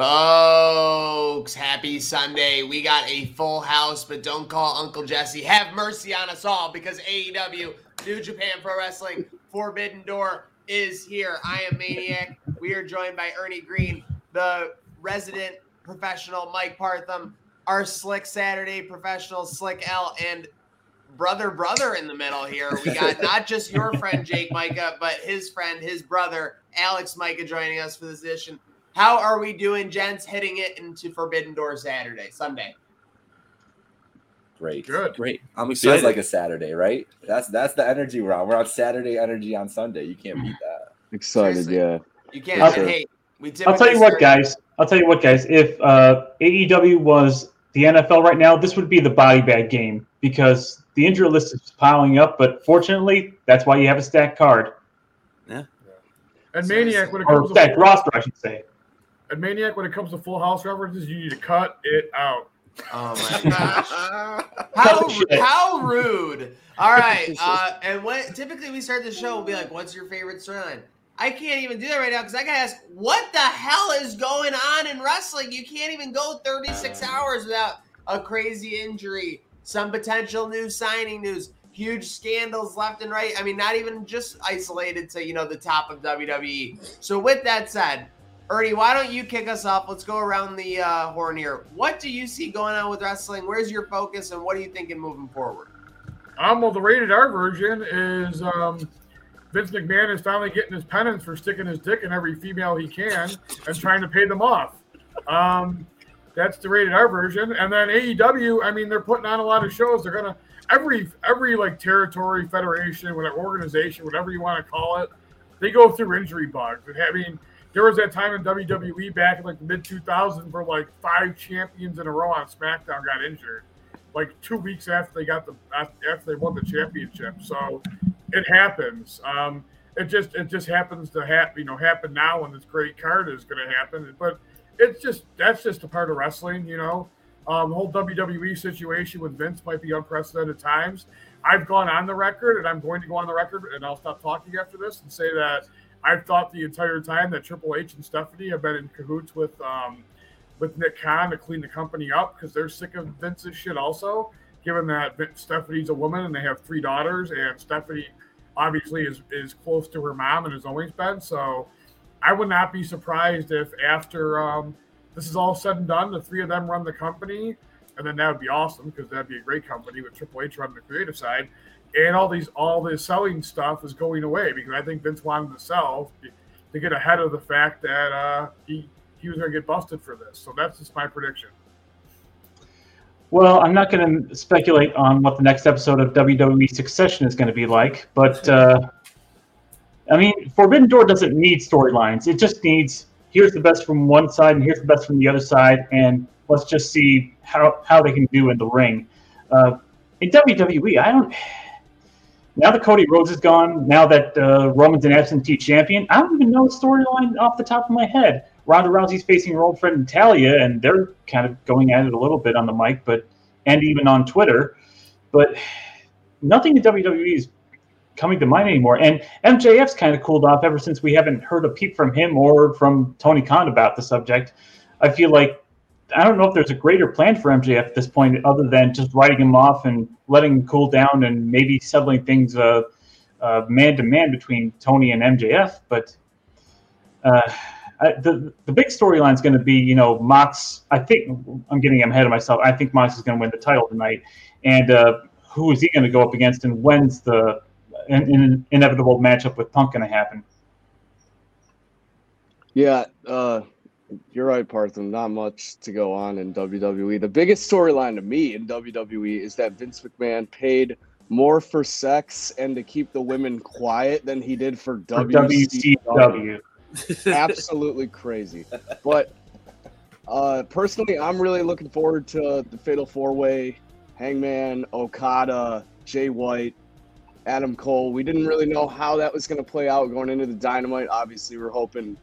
Folks, happy Sunday. We got a full house, but don't call Uncle Jesse. Have mercy on us all because AEW, New Japan Pro Wrestling, Forbidden Door is here. I am Maniac. We are joined by Ernie Green, the resident professional, Mike Partham, our Slick Saturday professional, Slick L, and brother, brother in the middle here. We got not just your friend, Jake Micah, but his friend, his brother, Alex Micah, joining us for this edition how are we doing, gents? Hitting it into Forbidden Door Saturday, Sunday. Great. Good. Great. I'm excited. Feels like a Saturday, right? That's that's the energy we're on. We're on Saturday energy on Sunday. You can't beat that. Excited, Seriously. yeah. You can't. For sure. Hey, we I'll tell you what, start- guys. I'll tell you what, guys. If uh, AEW was the NFL right now, this would be the body bag game because the injury list is piling up. But fortunately, that's why you have a stacked card Yeah. And Maniac, when it or comes to stacked roster, I should say. And Maniac, when it comes to Full House references, you need to cut it out. Oh my gosh. How, how rude. All right. Uh, and when typically we start the show, we'll be like, what's your favorite storyline? I can't even do that right now because I gotta ask, what the hell is going on in wrestling? You can't even go 36 hours without a crazy injury, some potential new signing news, huge scandals left and right. I mean, not even just isolated to you know the top of WWE. So with that said, Ernie, why don't you kick us off? Let's go around the uh, horn here. What do you see going on with wrestling? Where's your focus, and what are you thinking moving forward? Um, well, the rated R version is um, Vince McMahon is finally getting his penance for sticking his dick in every female he can and trying to pay them off. Um, that's the rated R version, and then AEW. I mean, they're putting on a lot of shows. They're gonna every every like territory, federation, whatever organization, whatever you want to call it, they go through injury bugs. And I mean, there was that time in WWE back in like mid 2000s where like five champions in a row on SmackDown got injured like two weeks after they got the after they won the championship. So it happens. Um, it just it just happens to happen. You know, happen now when this great card is going to happen. But it's just that's just a part of wrestling. You know, um, the whole WWE situation with Vince might be unprecedented times. I've gone on the record, and I'm going to go on the record, and I'll stop talking after this and say that I've thought the entire time that Triple H and Stephanie have been in cahoots with um, with Nick Khan to clean the company up because they're sick of Vince's shit also. Given that Stephanie's a woman and they have three daughters, and Stephanie obviously is is close to her mom and has always been. So I would not be surprised if after um, this is all said and done, the three of them run the company, and then that would be awesome because that'd be a great company with Triple H running the creative side, and all these all this selling stuff is going away because I think Vince wanted to sell to get ahead of the fact that uh, he he was going to get busted for this. So that's just my prediction. Well, I'm not going to speculate on what the next episode of WWE Succession is going to be like, but uh, I mean, Forbidden Door doesn't need storylines. It just needs here's the best from one side and here's the best from the other side, and let's just see how how they can do in the ring. Uh, in WWE, I don't. Now that Cody Rhodes is gone, now that uh, Roman's an absentee champion, I don't even know the storyline off the top of my head. Ronda Rousey's facing her old friend Natalya, and they're kind of going at it a little bit on the mic, but and even on Twitter. But nothing in WWE is coming to mind anymore. And MJF's kind of cooled off ever since we haven't heard a peep from him or from Tony Khan about the subject. I feel like I don't know if there's a greater plan for MJF at this point other than just writing him off and letting him cool down and maybe settling things uh, uh, man to man between Tony and MJF. But uh, I, the the big storyline is going to be, you know, Mox. I think I'm getting ahead of myself. I think Mox is going to win the title tonight, and uh, who is he going to go up against, and when's the in, in, inevitable matchup with Punk going to happen? Yeah, uh, you're right, Partham. Not much to go on in WWE. The biggest storyline to me in WWE is that Vince McMahon paid more for sex and to keep the women quiet than he did for For WCW. WCW. Absolutely crazy. But uh, personally, I'm really looking forward to the Fatal Four Way Hangman, Okada, Jay White, Adam Cole. We didn't really know how that was going to play out going into the Dynamite. Obviously, we're hoping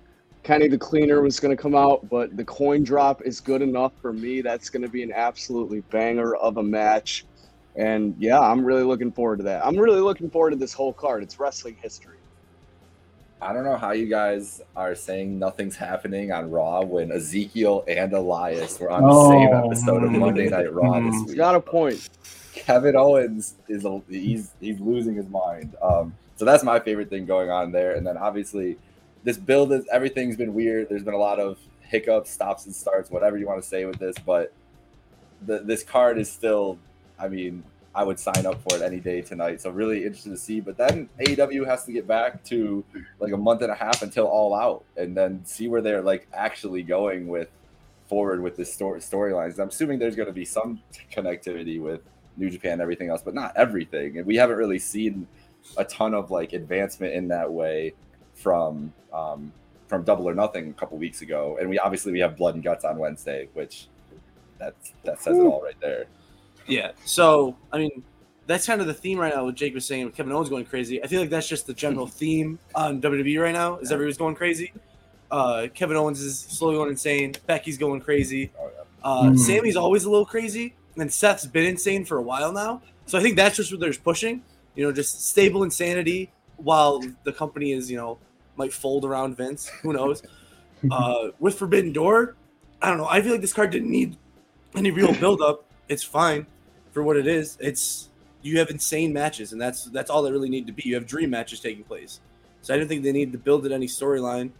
Kenny the Cleaner was going to come out, but the coin drop is good enough for me. That's going to be an absolutely banger of a match. And yeah, I'm really looking forward to that. I'm really looking forward to this whole card. It's wrestling history. I don't know how you guys are saying nothing's happening on Raw when Ezekiel and Elias were on the Oh, same episode of. Monday Night Raw this Mm. Week. got a point. Kevin Owens is a, he's he's losing his mind. Um, so that's my favorite thing going on there. And then obviously, this build is everything's been weird. There's been a lot of hiccups, stops and starts, whatever you want to say with this, but the, this card is still. I mean, I would sign up for it any day tonight. So really interested to see. But then AEW has to get back to like a month and a half until All Out, and then see where they're like actually going with forward with this story storylines. I'm assuming there's going to be some connectivity with New Japan and everything else, but not everything. And we haven't really seen a ton of like advancement in that way from um, from Double or Nothing a couple weeks ago. And we obviously we have Blood and Guts on Wednesday, which that that says it all right there. Yeah. So I mean, that's kind of the theme right now. What Jake was saying, with Kevin Owens going crazy. I feel like that's just the general theme on WWE right now. Is everybody's going crazy? Uh, Kevin Owens is slowly going insane. Becky's going crazy. Oh, yeah. Uh, Mhm. Sammy's always a little crazy, and Seth's been insane for a while now. So I think that's just what they're pushing. You know, just stable insanity while the company is, you know, might fold around Vince. Who knows? uh, with Forbidden Door, I don't know. I feel like this card didn't need any real build up. It's fine for what it is. It's you have insane matches, and that's that's all they really need to be. You have dream matches taking place. So I didn't think they needed to build it any storyline.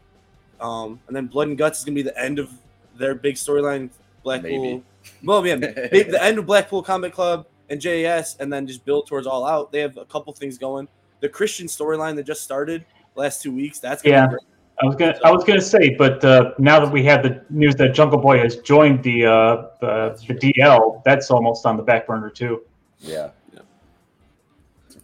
Um, and then Blood and Guts is gonna be the end of their big storyline. Blackpool. Maybe. Well, yeah, the end of Blackpool Combat Club and JAS, and then just build towards All Out. They have a couple things going. The Christian storyline that just started last two weeks. That's gonna Yeah. be great. I was gonna, I was gonna say, but uh, now that we have the news that Jungle Boy has joined the uh, the, the DL, that's almost on the back burner too. Yeah.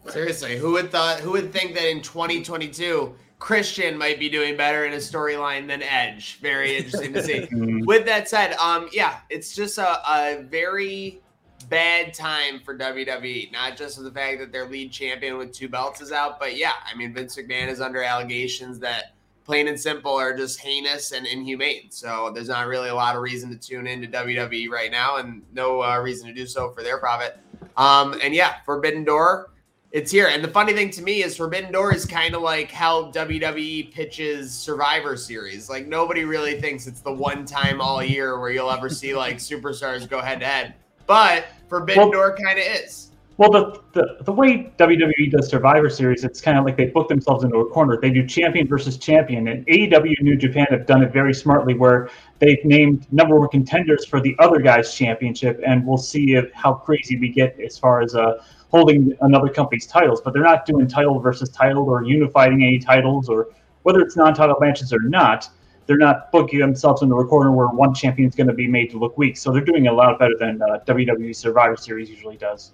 Seriously, who would thought? Who would think that in 2022 Christian might be doing better in a storyline than Edge? Very interesting to see. Mm, With that said, um, yeah, it's just a, a very bad time for WWE. Not just for the fact that their lead champion with two belts is out, but yeah, I mean Vince McMahon is under allegations that plain and simple are just heinous and inhumane. So there's not really a lot of reason to tune into WWE right now, and no uh, reason to do so for their profit. Um, and yeah, Forbidden Door. It's here. And the funny thing to me is Forbidden Door is kind of like how WWE pitches Survivor Series. Like nobody really thinks it's the one time all year where you'll ever see like superstars go head to head. But Forbidden Well- Door kind of is. Well, the, the the way WWE does Survivor Series, it's kind of like they book themselves into a corner. They do champion versus champion, and AEW New Japan have done it very smartly, where they've named number one contenders for the other guy's championship, and we'll see if, how crazy we get as far as uh, holding another company's titles. But they're not doing title versus title or unifying any titles, or whether it's non-title matches or not. They're not booking themselves into a corner where one champion is going to be made to look weak. So they're doing a lot better than uh, WWE Survivor Series usually does.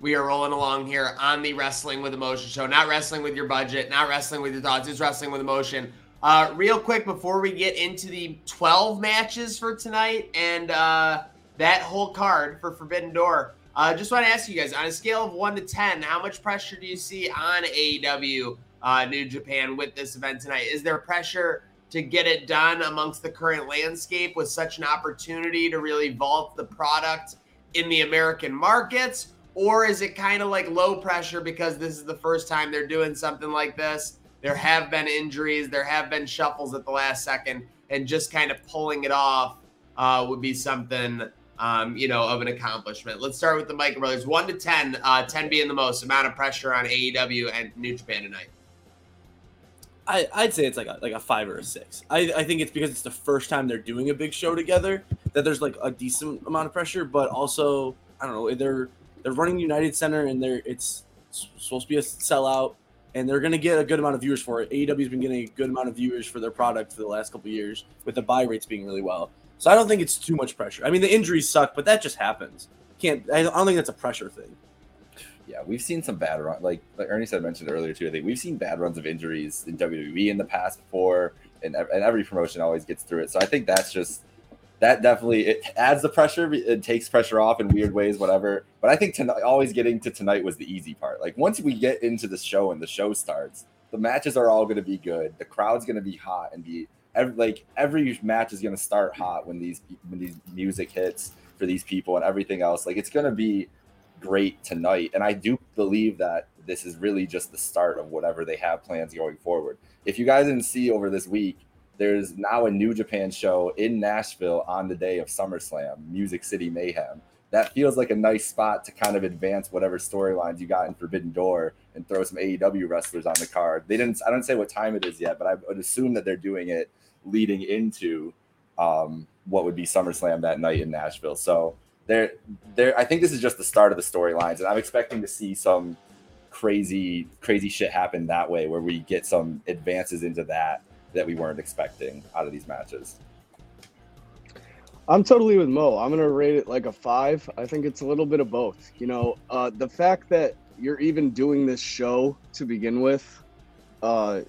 We are rolling along here on the Wrestling with Emotion show. Not wrestling with your budget, not wrestling with your thoughts, it's wrestling with emotion. Uh, real quick before we get into the 12 matches for tonight and uh, that whole card for Forbidden Door, uh, just want to ask you guys on a scale of 1 to 10, how much pressure do you see on AEW uh, New Japan with this event tonight? Is there pressure to get it done amongst the current landscape with such an opportunity to really vault the product in the American markets? Or is it kind of like low pressure because this is the first time they're doing something like this? There have been injuries, there have been shuffles at the last second, and just kind of pulling it off uh, would be something, um, you know, of an accomplishment. Let's start with the Micah Brothers. One to 10, uh, 10 being the most amount of pressure on AEW and New Japan tonight. I, I'd say it's like a like a five or a six. I, I think it's because it's the first time they're doing a big show together that there's like a decent amount of pressure, but also I don't know they're they're running United Center and they're it's supposed to be a sellout and they're gonna get a good amount of viewers for it. AEW's been getting a good amount of viewers for their product for the last couple years with the buy rates being really well. So I don't think it's too much pressure. I mean the injuries suck, but that just happens. Can't I don't think that's a pressure thing. Yeah, we've seen some bad run like like Ernie said mentioned earlier too. I think we've seen bad runs of injuries in WWE in the past before, and, and every promotion always gets through it. So I think that's just that definitely it adds the pressure. It takes pressure off in weird ways, whatever. But I think tonight, always getting to tonight was the easy part. Like once we get into the show and the show starts, the matches are all going to be good. The crowd's going to be hot and be every, like every match is going to start hot when these when these music hits for these people and everything else. Like it's going to be great tonight. And I do believe that this is really just the start of whatever they have plans going forward. If you guys didn't see over this week, there's now a New Japan show in Nashville on the day of SummerSlam, Music City Mayhem. That feels like a nice spot to kind of advance whatever storylines you got in Forbidden Door and throw some AEW wrestlers on the card. They didn't. I don't say what time it is yet, but I would assume that they're doing it leading into um, what would be SummerSlam that night in Nashville. So there, there. I think this is just the start of the storylines, and I'm expecting to see some crazy, crazy shit happen that way, where we get some advances into that that we weren't expecting out of these matches. I'm totally with Mo. I'm gonna rate it like a five. I think it's a little bit of both. You know, uh, the fact that you're even doing this show to begin with, uh,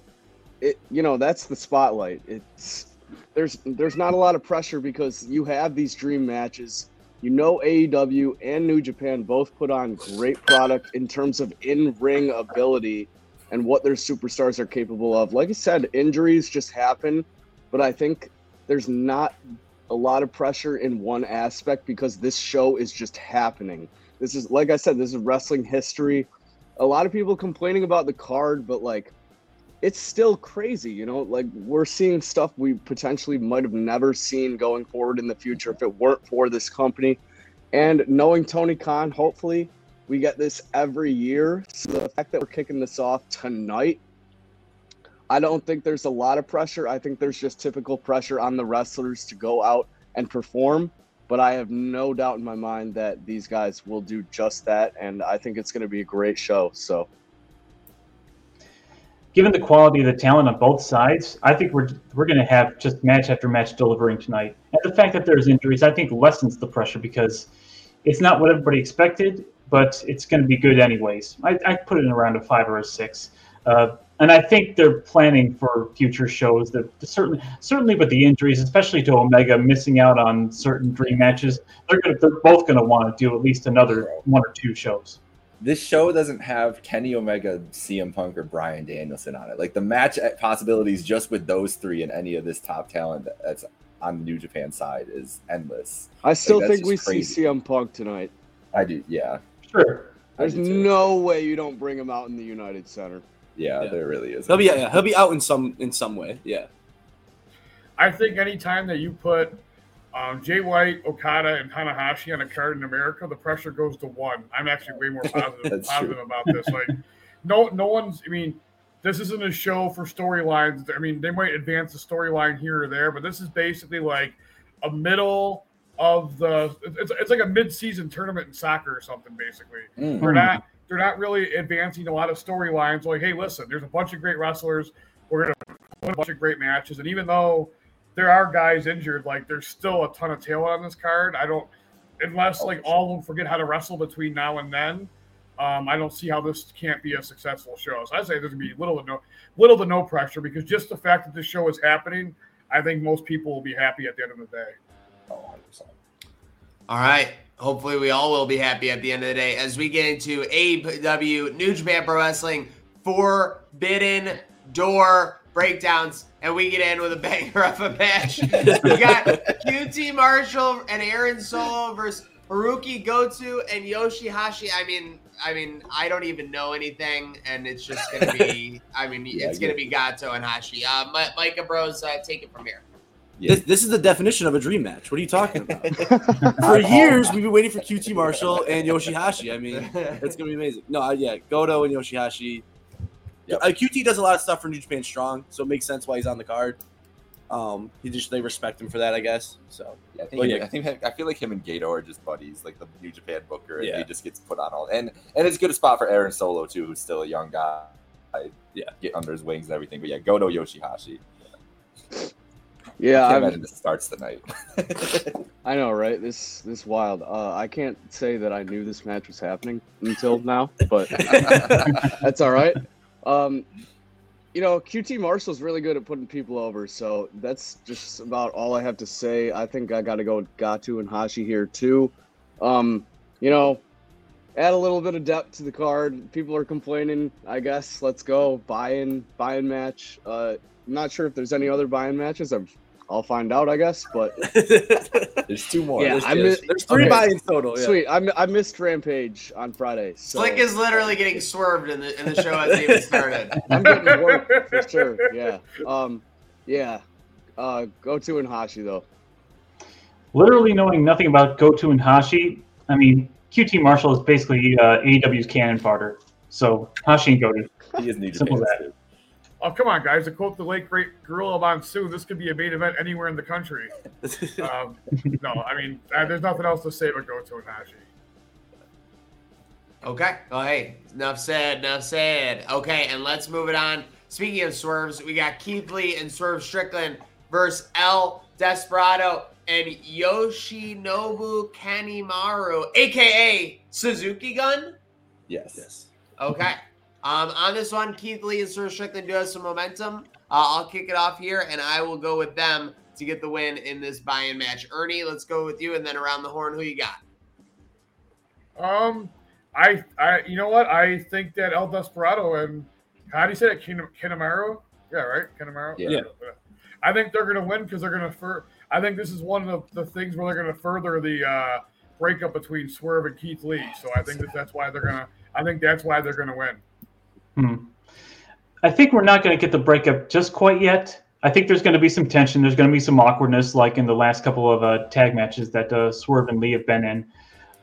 it you know that's the spotlight. It's there's there's not a lot of pressure because you have these dream matches. You know, AEW and New Japan both put on great product in terms of in ring ability and what their superstars are capable of. Like I said, injuries just happen, but I think there's not a lot of pressure in one aspect because this show is just happening. This is like I said, this is wrestling history. A lot of people complaining about the card, but like it's still crazy, you know? Like we're seeing stuff we potentially might have never seen going forward in the future if it weren't for this company. And knowing Tony Khan, hopefully we get this every year. So the fact that we're kicking this off tonight I don't think there's a lot of pressure. I think there's just typical pressure on the wrestlers to go out and perform. But I have no doubt in my mind that these guys will do just that. And I think it's going to be a great show. So, given the quality of the talent on both sides, I think we're we're going to have just match after match delivering tonight. And the fact that there's injuries, I think, lessens the pressure because it's not what everybody expected, but it's going to be good anyways. I, I put it in around a five or a six. Uh, and I think they're planning for future shows. That certainly, certainly with the injuries, especially to Omega missing out on certain dream matches, they're gonna, they're both going to want to do at least another one or two shows. This show doesn't have Kenny Omega, CM Punk, or Bryan Danielson on it. Like the match possibilities just with those three and any of this top talent that's on the New Japan side is endless. I still like, think we crazy. see CM Punk tonight. I do, yeah. Sure. There's no way you don't bring him out in the United Center. Yeah, yeah, there really is. He'll be yeah, he'll be out in some in some way. Yeah. I think anytime that you put um, Jay White, Okada, and Tanahashi on a card in America, the pressure goes to one. I'm actually way more positive, positive about this. Like, no, no one's. I mean, this isn't a show for storylines. I mean, they might advance the storyline here or there, but this is basically like a middle of the. It's, it's like a mid-season tournament in soccer or something. Basically, mm-hmm. we're not they're not really advancing a lot of storylines. Like, hey, listen, there's a bunch of great wrestlers. We're gonna put a bunch of great matches, and even though there are guys injured, like there's still a ton of talent on this card. I don't, unless like all of them forget how to wrestle between now and then. Um, I don't see how this can't be a successful show. So I say there's gonna be little to no, little to no pressure because just the fact that this show is happening, I think most people will be happy at the end of the day. All right. Hopefully, we all will be happy at the end of the day as we get into AEW New Japan Pro Wrestling Forbidden Door breakdowns, and we get in with a banger of a match. we got QT Marshall and Aaron Solo versus Hirooki Goto and Yoshihashi. I mean, I mean, I don't even know anything, and it's just gonna be. I mean, yeah, it's gonna be Goto and Hashi. Uh, Micah Bros, uh, take it from here. Yeah. This, this is the definition of a dream match. What are you talking about? for years, we've been waiting for QT Marshall and Yoshihashi. I mean, it's gonna be amazing. No, yeah, Goto and Yoshihashi. Yep. Uh, QT does a lot of stuff for New Japan Strong, so it makes sense why he's on the card. Um, he just they respect him for that, I guess. So yeah, I think, yeah. I think I feel like him and Gedo are just buddies, like the New Japan Booker, and yeah. he just gets put on all. And and it's a good spot for Aaron Solo too, who's still a young guy. I, yeah, get under his wings and everything. But yeah, Goto Yoshihashi. Yeah, I imagine this starts tonight. I know, right? This this wild. Uh, I can't say that I knew this match was happening until now, but that's all right. Um, you know, QT Marshall's really good at putting people over, so that's just about all I have to say. I think I got to go with Goto and Hashi here too. Um, you know, add a little bit of depth to the card. People are complaining. I guess let's go buy-in buy-in match. Uh, I'm not sure if there's any other buy-in matches. I've I'll find out, I guess. But There's two more. Yeah, There's, I there's- mi- There's three Okay. buy-ins total. Yeah. sweet, I, mi- I missed Rampage on Friday. So Slick is literally getting swerved in the in the show hasn't even started. I'm getting work for sure. Yeah. Um. Yeah. Uh. Goto and Hashi though. Literally knowing nothing about Goto and Hashi, I mean, QT Marshall is basically uh, AEW's cannon fodder. So Hashi and Goto. he is New Simple Japan. as too. Oh come on, guys! To quote the late great Gorilla Monsoon, this could be a main event anywhere in the country. Um, no, I mean, uh, there's nothing else to say but go to Nashi. Okay. Oh, hey, enough said. Enough said. Okay, and let's move it on. Speaking of swerves, we got Keith Lee and Swerve Strickland versus El Desperado and Yoshinobu Kanemaru, aka Suzuki Gun. Yes. yes. Okay. Um, on this one, Keith Lee and Swerve Strickland do have some momentum. Uh, I'll kick it off here, and I will go with them to get the win in this buy-in match. Ernie, let's go with you, and then around the horn, who you got? Um, I, I, you know what? I think that El Desperado and how do you say it? Kin- Kinamaro? Yeah, right. Kinamaro. Yeah. Yeah. I think they're going to win because they're going to. Fur- I think this is one of the, the things where they're going to further the uh, breakup between Swerve and Keith Lee. So I think that that's why they're going to. I think that's why they're going to win. Hmm. I think we're not going to get the breakup just quite yet. I think there's going to be some tension. There's going to be some awkwardness, like in the last couple of uh, tag matches that uh, Swerve and Lee have been in.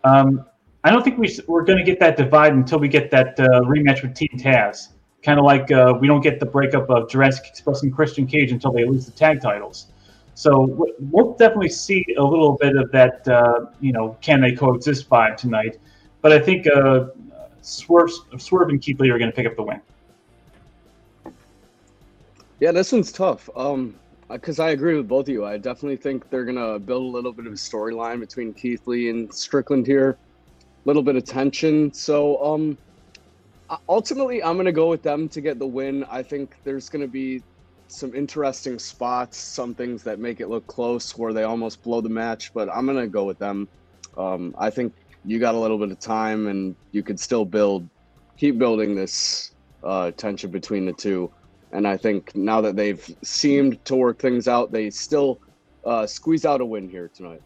Um, I don't think we, we're going to get that divide until we get that uh, rematch with Team Taz. Kind of like uh, we don't get the breakup of Jurassic Express and Christian Cage until they lose the tag titles. So we'll definitely see a little bit of that, uh, you know, can they coexist vibe tonight. But I think uh, Swerve, Swerve and Keith Lee are going to pick up the win. Yeah, this one's tough. Um, because I agree with both of you. I definitely think they're gonna build a little bit of a storyline between Keith Lee and Strickland here, a little bit of tension. So, um, ultimately, I'm gonna go with them to get the win. I think there's gonna be some interesting spots, some things that make it look close where they almost blow the match, but I'm gonna go with them. Um, I think you got a little bit of time, and you could still build, keep building this uh, tension between the two. And I think now that they've seemed to work things out, they still uh, squeeze out a win here tonight.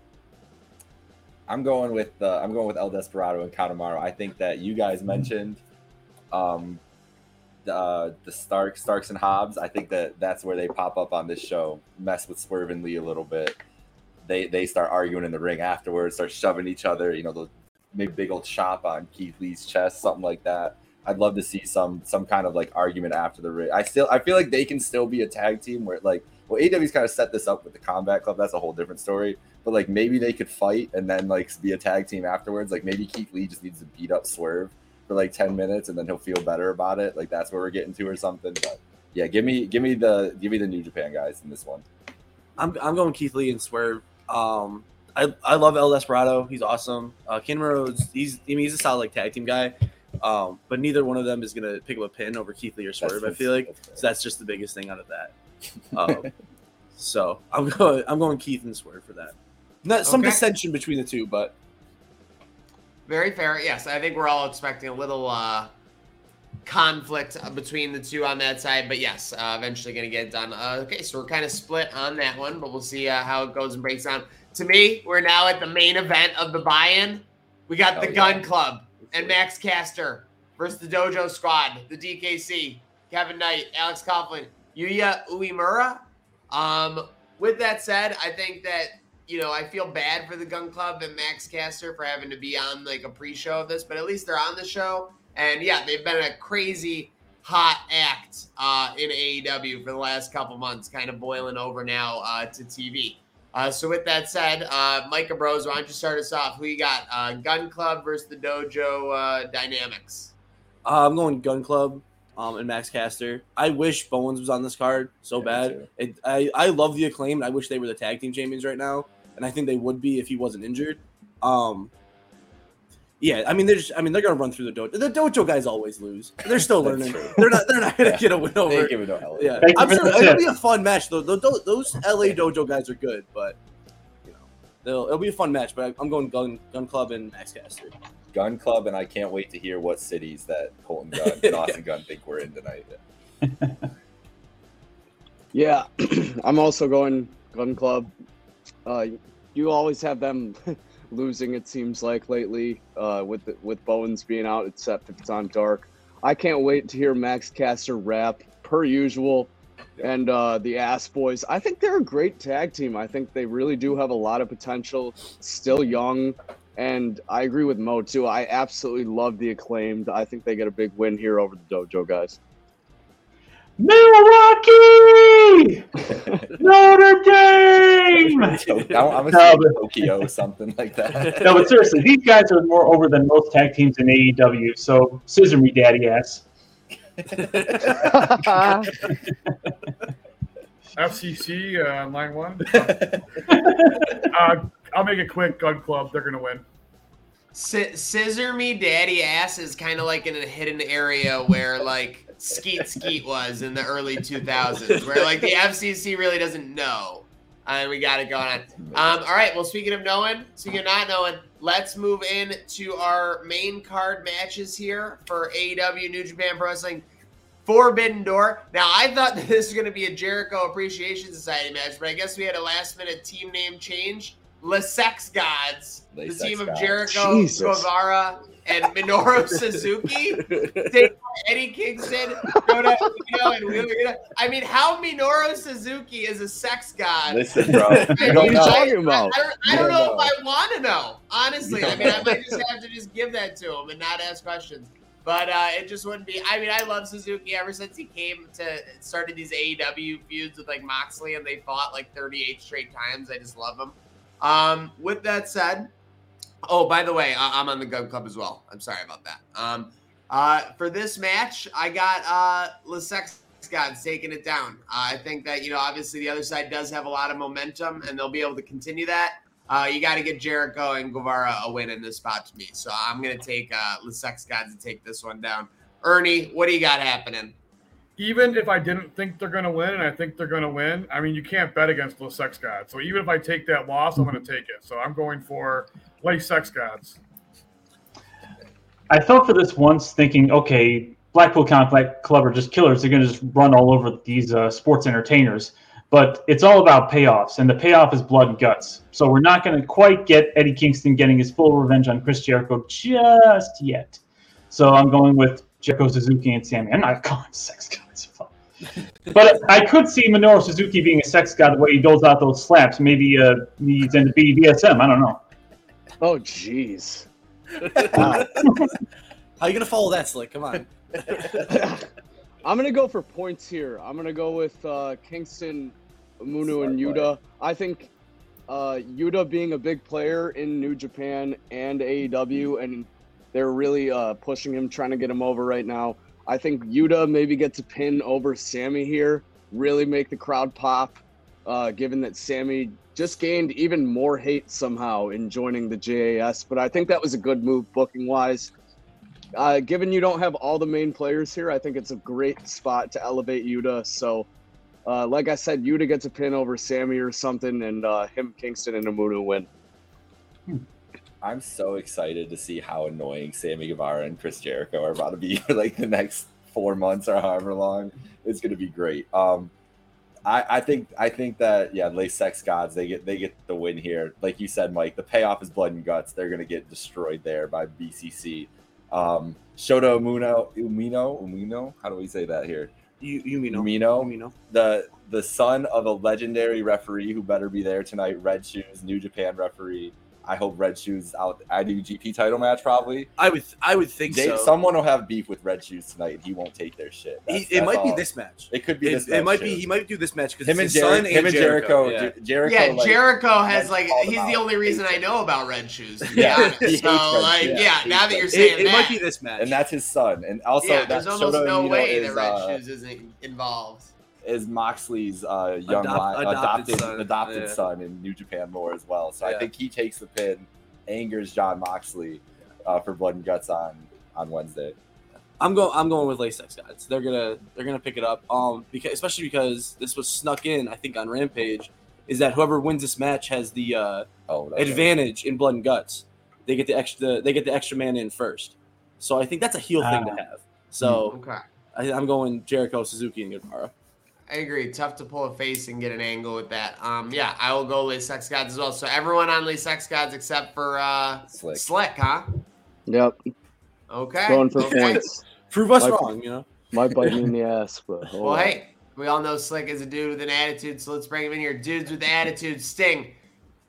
I'm going with uh, I'm going with El Desperado and Katamaro. I think that you guys mentioned um, the uh, the Stark Starks and Hobbs. I think that that's where they pop up on this show, mess with Swerve and Lee a little bit. They they start arguing in the ring afterwards, start shoving each other. You know, the maybe big old chop on Keith Lee's chest, something like that. I'd love to see some some kind of like argument after the ring. I still I feel like they can still be a tag team where like well AW's kind of set this up with the Combat Club. That's a whole different story. But like maybe they could fight and then like be a tag team afterwards. Like maybe Keith Lee just needs to beat up Swerve for like ten minutes and then he'll feel better about it. Like that's where we're getting to or something. But yeah, give me give me the give me the New Japan guys in this one. I'm, I'm going Keith Lee and Swerve. Um, I, I love El Desperado. He's awesome. Uh, Ken Rhodes, he's I mean he's a solid like tag team guy. Um, but neither one of them is gonna pick up a pin over Keith Lee or Swerve. I feel like that's so that's just the biggest thing out of that. Um, so I'm going I'm going Keith and Swerve for that. Not some Okay. dissension between the two, but Very fair. Yes, I think we're all expecting a little uh, conflict uh, between the two on that side, but yes, uh, eventually going to get it done. Uh, okay, so we're kind of split on that one, but we'll see uh, how it goes and breaks down. To me, we're now at the main event of the buy-in. We got the Gun yeah. Club and Max Caster versus the Dojo Squad, the DKC, Kevin Knight, Alex Coughlin, Yuya Uemura. Um, with that said, I think that you know I feel bad for the Gunn Club and Max Caster for having to be on like a pre-show of this, but at least they're on the show. And yeah, they've been a crazy hot act uh, in AEW for the last couple months, kind of boiling over now uh, to TV. Uh, so with that said, uh, Micah Bros, why don't you start us off? Who you got? Uh, Gunn Club versus the Dojo uh, Dynamics. uh, I'm going Gunn Club um, and Max Caster. I wish Bowens was on this card so Yeah, bad. It, I I love the acclaim. I wish they were the tag team champions right now, and I think they would be if he wasn't injured. Um, yeah, I mean they're just, I mean they're gonna run through the dojo. The dojo guys always lose. They're still learning. true. They're not. They're not gonna Yeah. get a win They over. ain't giving no hell. Yeah, Thank you I'm sure it'll be a fun match though. Those, those LA dojo guys are good, but you know they'll, it'll be a fun match. But I'm going Gun Gunn Club and Max Caster. Gunn Club, and I can't wait to hear what cities that Colten Gunn and Austin Gunn think we're in tonight. Yeah, I'm also going Gunn Club. Uh, you always have them losing. It seems like lately, uh, with the, with Bowens being out, except if it's on dark. I can't wait to hear Max Caster rap per usual, and uh, the Ass Boys. I think they're a great tag team. I think they really do have a lot of potential. Still young, and I agree with Mo too. I absolutely love the acclaimed. I think they get a big win here over the Dojo guys. Milwaukee, Notre Dame. So, I'm, I'm No, assuming but- Tokyo, something like that. No, but seriously, these guys are more over than most tag teams in AEW. So scissor me, daddy ass. FCC uh, line one. uh, I'll make it quick. Gunn Club. They're gonna win. Si- Scissor me, daddy ass is kind of like in a hidden area where like Skeet Skeet was in the early 2000s, where like the FCC really doesn't know. And we got it going on. Um, all right. Well, speaking of knowing, speaking of not knowing, let's move in to our main card matches here for AEW New Japan Pro Wrestling Forbidden Door. Now, I thought that this was going to be a Jericho Appreciation Society match, but I guess we had a last minute team name change. Le Sex Gods, the Sex team of Gods. Jericho, Jesus. Guevara, and Minoru Suzuki. Take Eddie Kingston, Kota Ino, and Wheeler Yuta. I mean, how Minoru Suzuki is a sex god? Listen, bro. I, mean, don't know. talking I- about? I, don't, I don't don't know, know. if I want to know. Honestly, I mean, I might just have to just give that to him and not ask questions. But uh, it just wouldn't be. I mean, I love Suzuki ever since he came to started these AEW feuds with like Moxley, and they fought like 38 straight times. I just love him. Um, with that said, oh by the way, I- I'm on the Gunn Club as well. I'm sorry about that. Um, uh, for this match, I got uh, Le Sex Gods taking it down. Uh, I think that you know, obviously, the other side does have a lot of momentum, and they'll be able to continue that. Uh, you got to get Jericho and Guevara a win in this spot to me. So I'm gonna take uh, Le Sex Gods to take this one down. Ernie, what do you got happening? Even if I didn't think they're gonna win, and I think they're gonna win, I mean, you can't bet against those sex gods. So even if I take that loss, I'm gonna take it. So I'm going for lay sex gods. I felt for this once, thinking, okay, Blackpool Combat Club are just killers. They're going to just run all over these uh, sports entertainers. But it's all about payoffs, and the payoff is blood and guts. So we're not going to quite get Eddie Kingston getting his full revenge on Chris Jericho just yet. So I'm going with Jericho Suzuki and Sammy. I'm not calling sex gods. but I could see Minoru Suzuki being a sex god the way he doles out those slaps. Maybe uh, he's into BDSM. I don't know. Oh, jeez. Wow. How you gonna follow that, Slick? Come on. I'm gonna go for points here. I'm gonna go with uh, Kingston, Munu, and Smart Yuta. I think uh, Yuta being a big player in New Japan and AEW, and they're really uh, pushing him, trying to get him over right now. I think Yuta maybe gets a pin over Sammy here, really make the crowd pop, uh, given that Sammy just gained even more hate somehow in joining the JAS. But I think that was a good move booking wise. Uh, given you don't have all the main players here, I think it's a great spot to elevate Yuta. So, uh, like I said, Yuta gets a pin over Sammy or something, and uh, him, Kingston, and Amunu win. I'm so excited to see how annoying Sammy Guevara and Chris Jericho are about to be like the next four months or however long. It's gonna be great. Um, I, I think I think that yeah, Lay Sex Gods they get they get the win here. Like you said, Mike, the payoff is blood and guts. They're gonna get destroyed there by BCC. Um, Shota Umino Umino Umino. How do we say that here? You you mean no? Umino, You mean no? the the son of a legendary referee who better be there tonight. Red Shoes, New Japan referee. I hope Red Shoes out. I do GP title match probably. I would I would think They, so. Someone will have beef with Red Shoes tonight. and He won't take their shit. He- it that's might be this match. It could be It, this. it match, might too. be he might do this match because him and, his Jer- son him and Jericho. Yeah. Jericho. yeah, like, Jericho has like he's the only reason I know about Red Shoes. To Yeah, honest. he hates so like Shoes. yeah, now that you're saying It, it might be this match. and that's his son. And also, yeah, that there's almost Shota no Umino way is, that Red uh, Shoes isn't involved. Is Moxley's uh, young Adopt- li- adopted adopted son. adopted Yeah. son in New Japan more as well. So I think he takes the pin, angers John Moxley uh, for blood and guts on on Wednesday. I'm going. I'm going with Latex guys. They're gonna. They're gonna pick it up. Um, because especially because this was snuck in. I think on Rampage, is that whoever wins this match has the uh, Oh, that's right. advantage in blood and guts. They get the extra. They get the extra man in first. So I think that's a heel thing to have. So Okay. I, I'm going Jericho, Suzuki, and Guevara. I agree. Tough to pull a face and get an angle with that. Um, yeah, I will go Lee Sex Gods as well. So everyone on Lee Sex Gods except for uh, Slick. Slick, huh? Yep, Okay. going for okay. points. Prove us Like- wrong, you know. Might bite me in the ass, but Well, hey, we all know Slick is a dude with an attitude, so let's bring him in here. Dudes with attitude, Sting,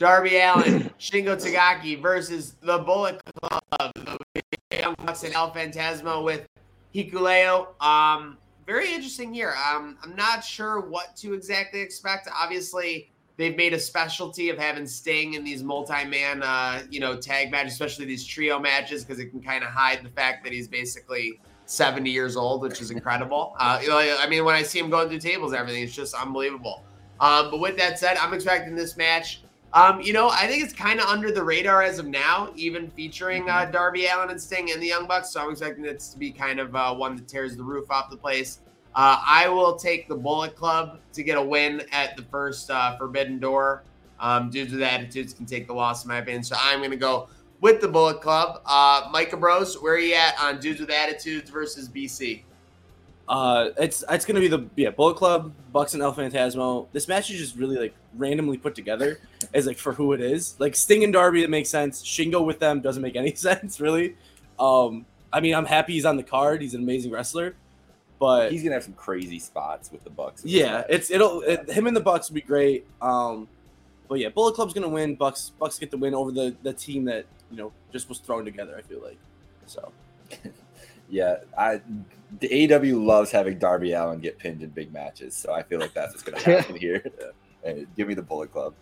Darby Allin, Shingo Takagi versus the Bullet Club, the Young Bucks and El Phantasmo with Hikuleo. Um, very interesting year. Um, I'm not sure what to exactly expect. Obviously, they've made a specialty of having Sting in these multi-man, uh, you know, tag matches, especially these trio matches, because it can kind of hide the fact that he's basically 70 years old, which is incredible. Uh, I mean, when I see him going through tables and everything, it's just unbelievable. Um, but with that said, I'm expecting this match. Um, you know, I think it's kind of under the radar as of now, even featuring uh, Darby Allin and Sting and the Young Bucks. So I'm expecting this to be kind of uh, one that tears the roof off the place. Uh, I will take the Bullet Club to get a win at the first uh, Forbidden Door. Um, dudes with attitudes can take the loss, in my opinion. So I'm going to go with the Bullet Club. Uh, Micah Bros, where are you at on dudes with attitudes versus BC? Uh, it's it's gonna be the yeah Bullet Club, Bucks and El Phantasmo. This match is just really like randomly put together as like for who it is. Like Sting and Darby, it makes sense. Shingo with them doesn't make any sense really. Um, I mean, I'm happy he's on the card. He's an amazing wrestler, but He's gonna have some crazy spots with the Bucks. yeah, it's it'll it, him and the Bucks will be great. Um, but yeah, Bullet Club's gonna win. Bucks Bucks get the win over the the team that you know just was thrown together. I feel like so. yeah. I the AEW loves having Darby Allin get pinned in big matches, so I feel like that's what's gonna happen here. Give me the Bullet Club.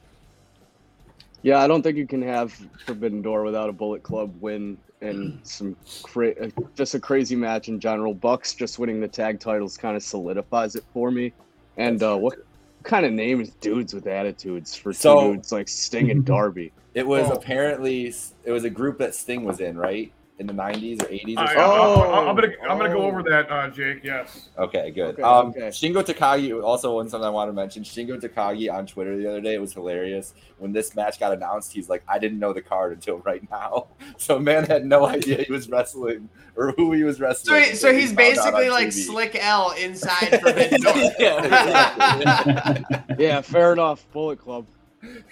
Yeah, I don't think you can have Forbidden Door without a Bullet Club win and some cra- just a crazy match in general. Bucks just winning the tag titles kind of solidifies it for me. And uh, what kind of name is dudes with attitudes for two So- dudes like Sting and Darby? It was Oh. apparently it was a group that Sting was in, right? In the '90s or '80s or I, something. am gonna I'm gonna go Oh. over that, uh, Jake. Yes. Okay, good. Okay, um, okay. Shingo Takagi also one something I want to mention. Shingo Takagi on Twitter the other day it was hilarious when this match got announced. He's like, "I didn't know the card until right now." So man had no idea he was wrestling or who he was So, wrestling. he- so until he he's basically like TV. Slick L inside Forbidden Door. Yeah, Yeah, fair enough. Bullet Club.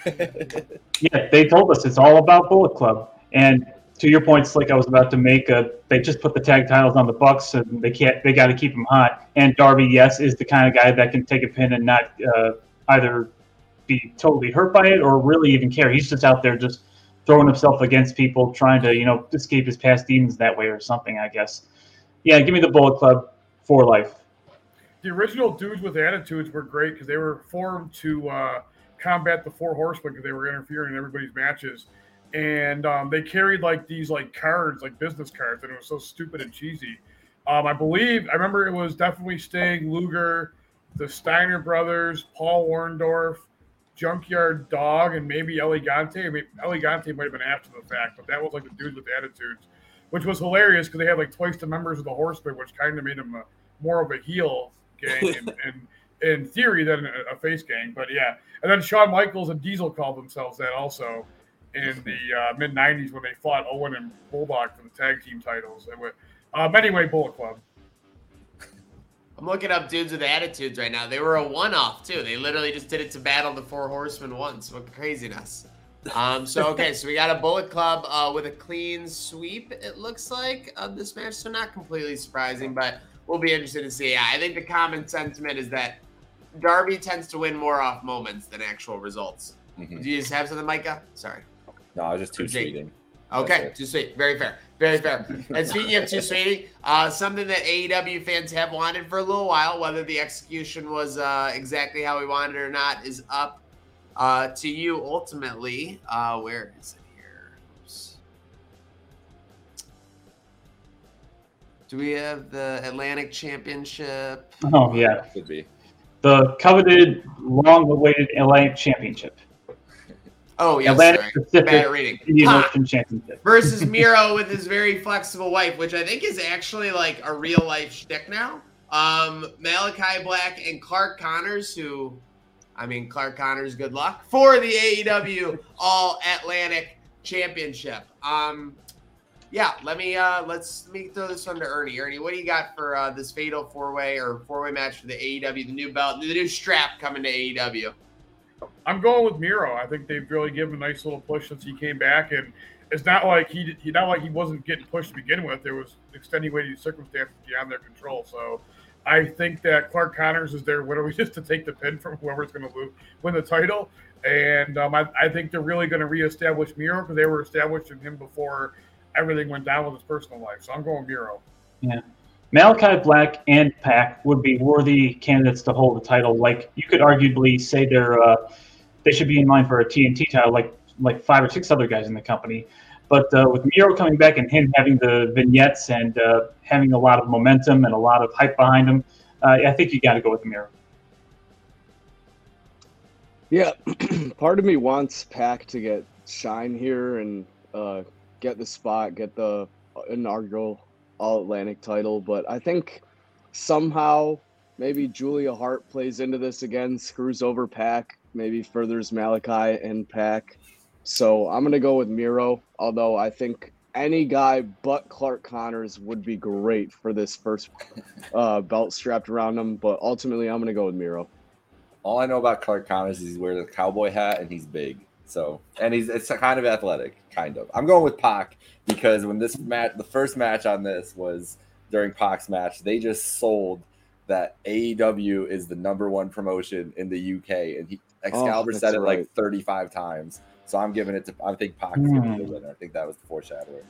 Yeah, they told us it's all about Bullet Club. And to your point, Slick, I was about to make. They just put the tag titles on the Bucks, and they can't. They got to keep them hot. And Darby, yes, is the kind of guy that can take a pin and not uh, either be totally hurt by it or really even care. He's just out there just throwing himself against people, trying to you know escape his past demons that way or something. I guess. Yeah, give me the Bullet Club for life. The original dudes with attitudes were great because they were formed to uh, combat the four horsemen because they were interfering in everybody's matches, and um, they carried like these like cards, like business cards, and it was so stupid and cheesy. Um, I believe I remember it was definitely Sting, Luger, the Steiner brothers, Paul Orndorff, Junkyard Dog, and maybe El Gigante. I mean, El Gigante might have been after the fact, but that was like the dudes with the attitudes, which was hilarious because they had like twice the members of the Horsemen, which kind of made them a, more of a heel gang and, in, in theory than a, a face gang. But yeah, and then Shawn Michaels and Diesel called themselves that also in the uh, mid '90s when they fought Owen and Bulldog for the tag team titles. They were, um, anyway, Bullet Club. I'm looking up dudes with attitudes right now. They were a one-off too. They literally just did it to battle the four horsemen once. What craziness! Um, so okay, so we got a Bullet Club uh, with a clean sweep. It looks like of this match, so not completely surprising, but we'll be interested to see. Yeah, I think the common sentiment is that Darby tends to win more off moments than actual results. Mhm. Do you just have something, Micah? Sorry. No, I was just too Jake. tweeting. Okay, That's too sweet. Very fair. Very fair. and speaking of too sweetie, uh, something that AEW fans have wanted for a little while, whether the execution was uh, exactly how we wanted it or not, is up uh, to you ultimately. Uh, where is it here? Oops. Do we have the Atlantic Championship? Oh yeah, Could be. the coveted, long-awaited Atlantic Championship. Oh, yes, Atlantic sorry. Pacific Bad reading. Indian Ha! Ocean Championship. versus Miro with his very flexible wife, which I think is actually like a real life shtick now. Um, Malakai Black and Clark Connors, who, I mean, Clark Connors, good luck for the AEW All Atlantic Championship. Um, yeah, let me uh let's let me throw this one to Ernie. Ernie, what do you got for uh this fatal four way or four way match for the AEW, the new belt, the new strap coming to AEW? I'm going with Miro. I think they've really given a nice little push since he came back, and it's not like he, he not like he wasn't getting pushed to begin with. There was extenuating circumstances beyond their control. So I think that Clark Connors is there literally just to take the pin from whoever's going to win the title, and um, I, I think they're really going to reestablish Miro because they were establishing him before everything went down with his personal life. So I'm going Miro. Yeah. Malakai Black and Pac would be worthy candidates to hold the title. Like you could arguably say they're uh, they should be in line for a TNT title, like like five or six other guys in the company. But uh, with Miro coming back and him having the vignettes and uh, having a lot of momentum and a lot of hype behind him, uh, I think you got to go with Miro. Yeah, part of me wants Pac to get shine here and uh, get the spot, get the inaugural All Atlantic title, but I think somehow maybe Julia Hart plays into this again, screws over Pac, maybe furthers Malakai and Pac. So I'm gonna go with Miro, although I think any guy but Clark Connors would be great for this first uh, belt strapped around him. But ultimately, I'm gonna go with Miro. All I know about Clark Connors is he wears a cowboy hat and he's big. So and he's it's kind of athletic, kind of. I'm going with Pac because when this match, the first match on this was during Pac's match, they just sold that AEW is the number one promotion in the UK, and he Excalibur that's said it right. like 35 times. So I'm giving it to. I think Pac is going to be the winner. I think that was the foreshadower.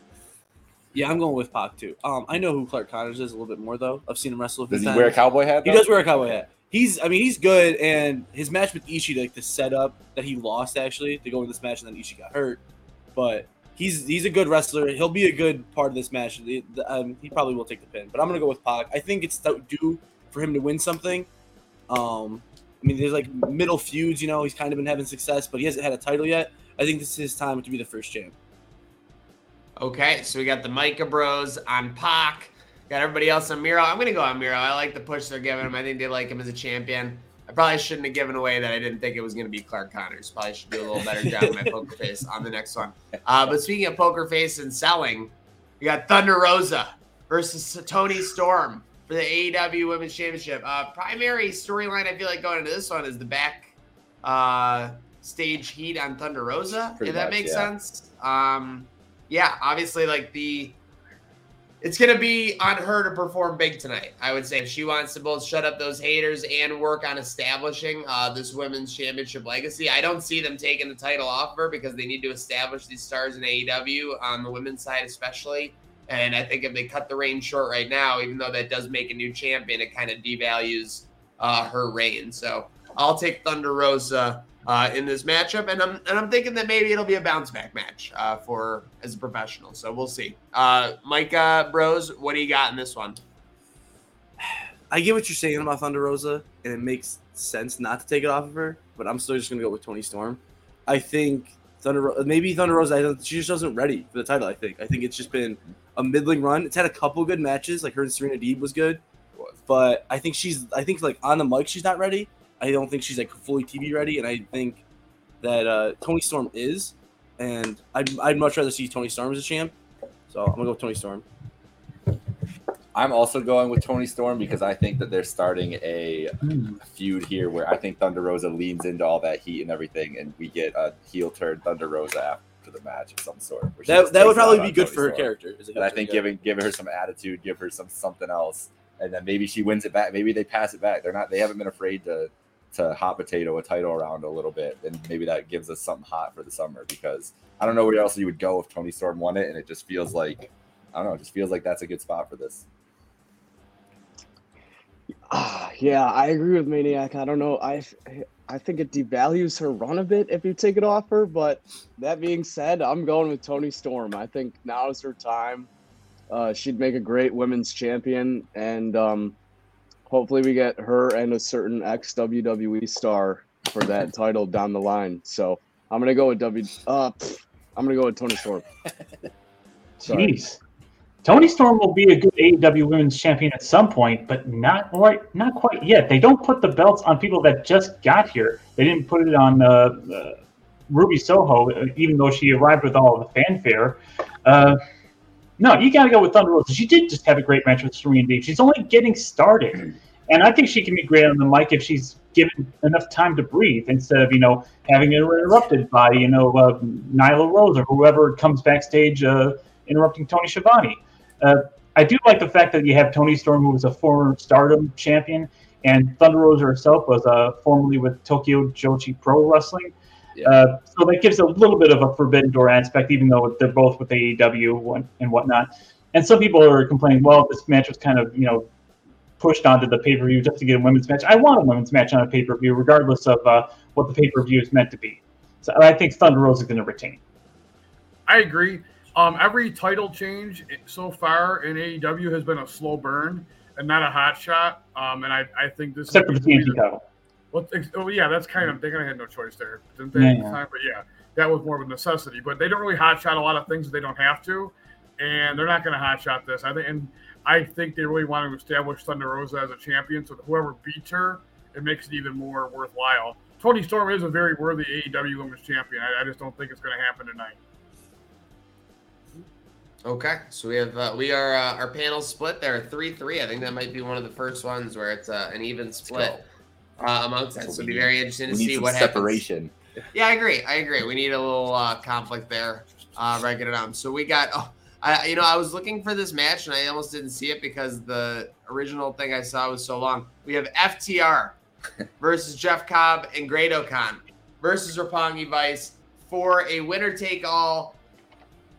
Yeah, I'm going with Pac too. Um, I know who Clark Connors is a little bit more though. I've seen him wrestle a few Does he times. wear a cowboy hat? He does wear a cowboy hat. He's, I mean, he's good, and his match with Ishii, like the setup that he lost actually to go in this match, and then Ishii got hurt. But he's he's a good wrestler. He'll be a good part of this match. Um, he probably will take the pin, but I'm gonna go with Pac. I think it's due for him to win something. Um, I mean, there's like middle feuds. You know, he's kind of been having success, but he hasn't had a title yet. I think this is his time to be the first champ. Okay, so we got the Micah Bros on Pac. Got everybody else on Miro. I'm gonna go on Miro. I like the push they're giving him. I think they like him as a champion. I probably shouldn't have given away that I didn't think it was gonna be Clark Connors. Probably should do a little better job with my poker face on the next one. Uh, but speaking of poker face and selling, we got Thunder Rosa versus Toni Storm for the AEW Women's Championship. Uh, primary storyline I feel like going into this one is the back uh, stage heat on Thunder Rosa. Pretty if that much, makes yeah. sense. Um, yeah, obviously, like the it's gonna be on her to perform big tonight. I would say if she wants to both shut up those haters and work on establishing uh, this women's championship legacy. I don't see them taking the title off of her because they need to establish these stars in AEW on the women's side, especially. And I think if they cut the reign short right now, even though that does make a new champion, it kind of devalues uh, her reign. So I'll take Thunder Rosa uh, in this matchup, and I'm and I'm thinking that maybe it'll be a bounce back match uh, for as a professional. So we'll see. Uh, Micah Bros, what do you got in this one? I get what you're saying about Thunder Rosa, and it makes sense not to take it off of her. But I'm still just gonna go with Toni Storm. I think Thunder maybe Thunder Rosa. She just wasn't ready for the title. I think. I think it's just been a middling run. It's had a couple good matches, like her and Serena Deeb was good, but I think she's. I think like on the mic she's not ready. I don't think she's like fully TV ready, and I think that uh, Toni Storm is, and I'd, I'd much rather see Toni Storm as a champ. So I'm gonna go with Toni Storm. I'm also going with Toni Storm because I think that they're starting a feud here where I think Thunder Rosa leans into all that heat and everything, and we get a heel turn Thunder Rosa after the match of some sort. That, that would takes it out probably be good Tony for her Storm. character. And I think giving giving her some attitude, give her some something else, and then maybe she wins it back. Maybe they pass it back. They're not. They haven't been afraid to to hot potato a title around a little bit, and maybe that gives us something hot for the summer because I don't know where else you would go if Toni Storm won it, and it just feels like I don't know. It just feels like that's a good spot for this. Ah, yeah, I agree with Maniac. I don't know. I I think it devalues her run a bit if you take it off her. But that being said, I'm going with Toni Storm. I think now is her time. Uh, she'd make a great women's champion, and um, hopefully we get her and a certain ex WWE star for that title down the line. So I'm gonna go with W. Uh, I'm gonna go with Toni Storm. Sorry. Jeez. Toni Storm will be a good AEW Women's Champion at some point, but not right, not quite yet. They don't put the belts on people that just got here. They didn't put it on uh, uh, Ruby Soho, uh, even though she arrived with all the fanfare. No, you got to go with Thunder Rosa. She did just have a great match with Serena Deeb. She's only getting started. And I think she can be great on the mic if she's given enough time to breathe instead of, you know, having it interrupted by, you know, uh, Nyla Rose or whoever comes backstage uh, interrupting Tony Schiavone. Uh, I do like the fact that you have Toni Storm, who was a former Stardom champion, and Thunder Rosa herself was uh, formerly with Tokyo Joshi Pro Wrestling. Yeah. Uh, so that gives a little bit of a Forbidden Door aspect, even though they're both with AEW and whatnot. And some people are complaining, well, this match was kind of, you know, pushed onto the pay per view just to get a women's match. I want a women's match on a pay per view, regardless of uh, what the pay per view is meant to be. So I think Thunder Rosa is going to retain. I agree. Um, every title change so far in AEW has been a slow burn and not a hot shot. Um, and I, I think this Except for the TNT title. Well, oh yeah, that's kind of they kind of had no choice there, didn't they? Yeah, the time? But yeah, that was more of a necessity. But they don't really hot shot a lot of things that they don't have to, and they're not going to hot shot this. I think, and I think they really want to establish Thunder Rosa as a champion, so whoever beats her, it makes it even more worthwhile. Toni Storm is a very worthy AEW Women's Champion. I, I just don't think it's going to happen tonight. Okay, so we have uh, we are uh, our panel split there three three. I think that might be one of the first ones where it's uh, an even split uh, amongst us. So it'll be very interesting to We need see some what happens. separation. Yeah, I agree. I agree. We need a little uh, conflict there, uh, breaking it down. So we got. Oh, I you know I was looking for this match and I almost didn't see it because the original thing I saw was so long. We have FTR versus Jeff Cobb and Great-O-Khan versus Roppongi Vice for a winner take all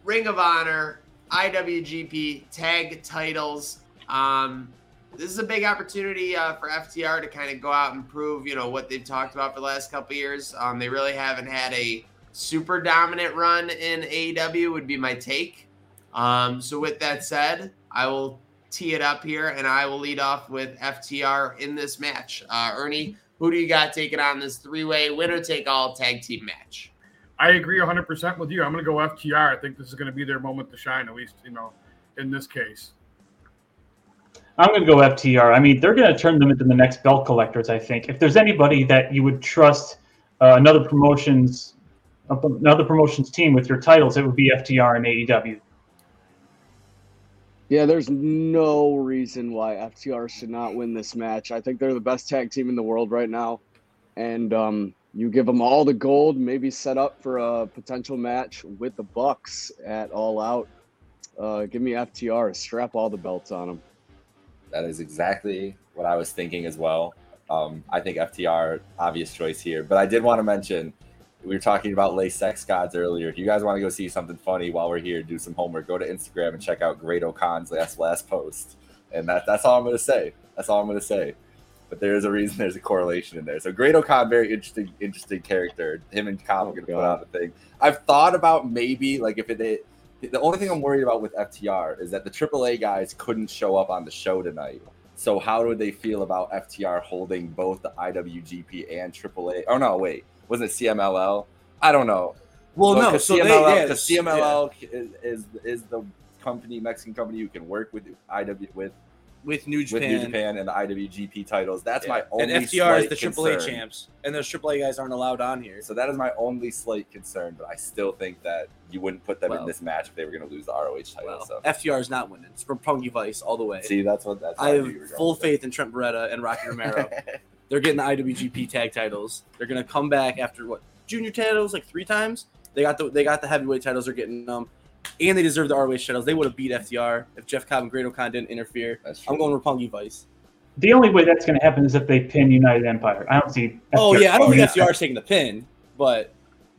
Ring of Honor IWGP tag titles. Um, this is a big opportunity uh, for FTR to kind of go out and prove, you know, what they've talked about for the last couple years. Um, they really haven't had a super dominant run in AEW, would be my take. Um, so with that said, I will tee it up here, and I will lead off with FTR in this match. Uh, Ernie, who do you got taking on this three-way winner-take-all tag team match? I agree 100% with you. I'm going to go FTR. I think this is going to be their moment to shine, at least, you know, in this case. I'm going to go FTR. I mean, they're going to turn them into the next belt collectors. I think if there's anybody that you would trust uh, another promotions, another promotions team with your titles, it would be FTR and AEW. Yeah, there's no reason why FTR should not win this match. I think they're the best tag team in the world right now. And um, you give them all the gold, maybe set up for a potential match with the Bucks at All Out. Uh, give me FTR, strap all the belts on them. That is exactly what I was thinking as well. Um, I think FTR obvious choice here, but I did want to mention we were talking about Le Sex Gods earlier. If you guys want to go see something funny while we're here, do some homework. Go to Instagram and check out Great-O-Khan's last last post, and that, that's all I'm going to say. That's all I'm going to say. But there is a reason there's a correlation in there. So Great-O-Khan, very interesting, interesting character. Him and Kyle are going to put out a thing. I've thought about maybe like if it. The only thing I'm worried about with FTR is that the AAA guys couldn't show up on the show tonight. So how would they feel about FTR holding both the IWGP and AAA? Oh no, wait, was it CMLL? I don't know. Well, no. So they, CMLL, yeah, 'cause yeah. CMLL is, is is the company Mexican company who can work with IW with with New with Japan, New Japan and the IWGP titles. That's Yeah. my only and FTR is the AAA champs, and those AAA guys aren't allowed on here. So that is my only slight concern, but I still think that you wouldn't put them in this match if they were going to lose the ROH title. Well, so FTR is not winning. It's Roppongi Vice all the way. see, that's what that's. I what have knew you were going full faith in Trent Beretta and Rocky Romero. They're getting the IWGP tag titles. They're gonna come back after what junior titles like three times. They got the they got the heavyweight titles. They're getting them, and they deserve the ROH titles. They would have beat FTR if Jeff Cobb and Great-O-Khan didn't interfere. That's true. I'm going Roppongi Vice. The only way that's going to happen is if they pin United Empire. I don't see. Oh yeah, I don't think winning. FTR is taking the pin, but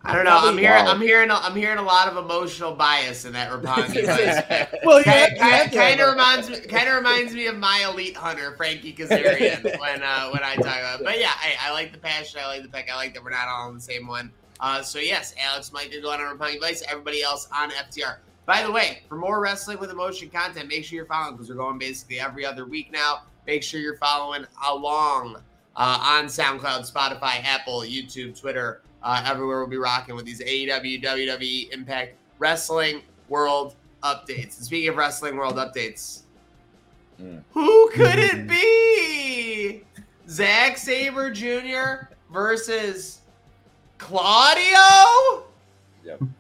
I don't know. I'm hearing. I'm hearing. I'm hearing a lot of emotional bias in that Roppongi voice. well, Kind, yeah, kind of reminds me. Kind of reminds me of my elite hunter, Frankie Kazarian, when uh, when I talk about. It. But yeah, I, I like the passion. I like the pick. I like that we're not all on the same one. Uh, so yes, Alex might be going on Roppongi Vice. Everybody else on FTR. By the way, for more wrestling with emotion content, make sure you're following because we're going basically every other week now. Make sure you're following along uh, on SoundCloud, Spotify, Apple, YouTube, Twitter, uh, everywhere. We'll be rocking with these AEW, WWE, Impact Wrestling World updates. And speaking of Wrestling World updates, Mm. who could it be? Zack Sabre Jr. versus Claudio? Yep.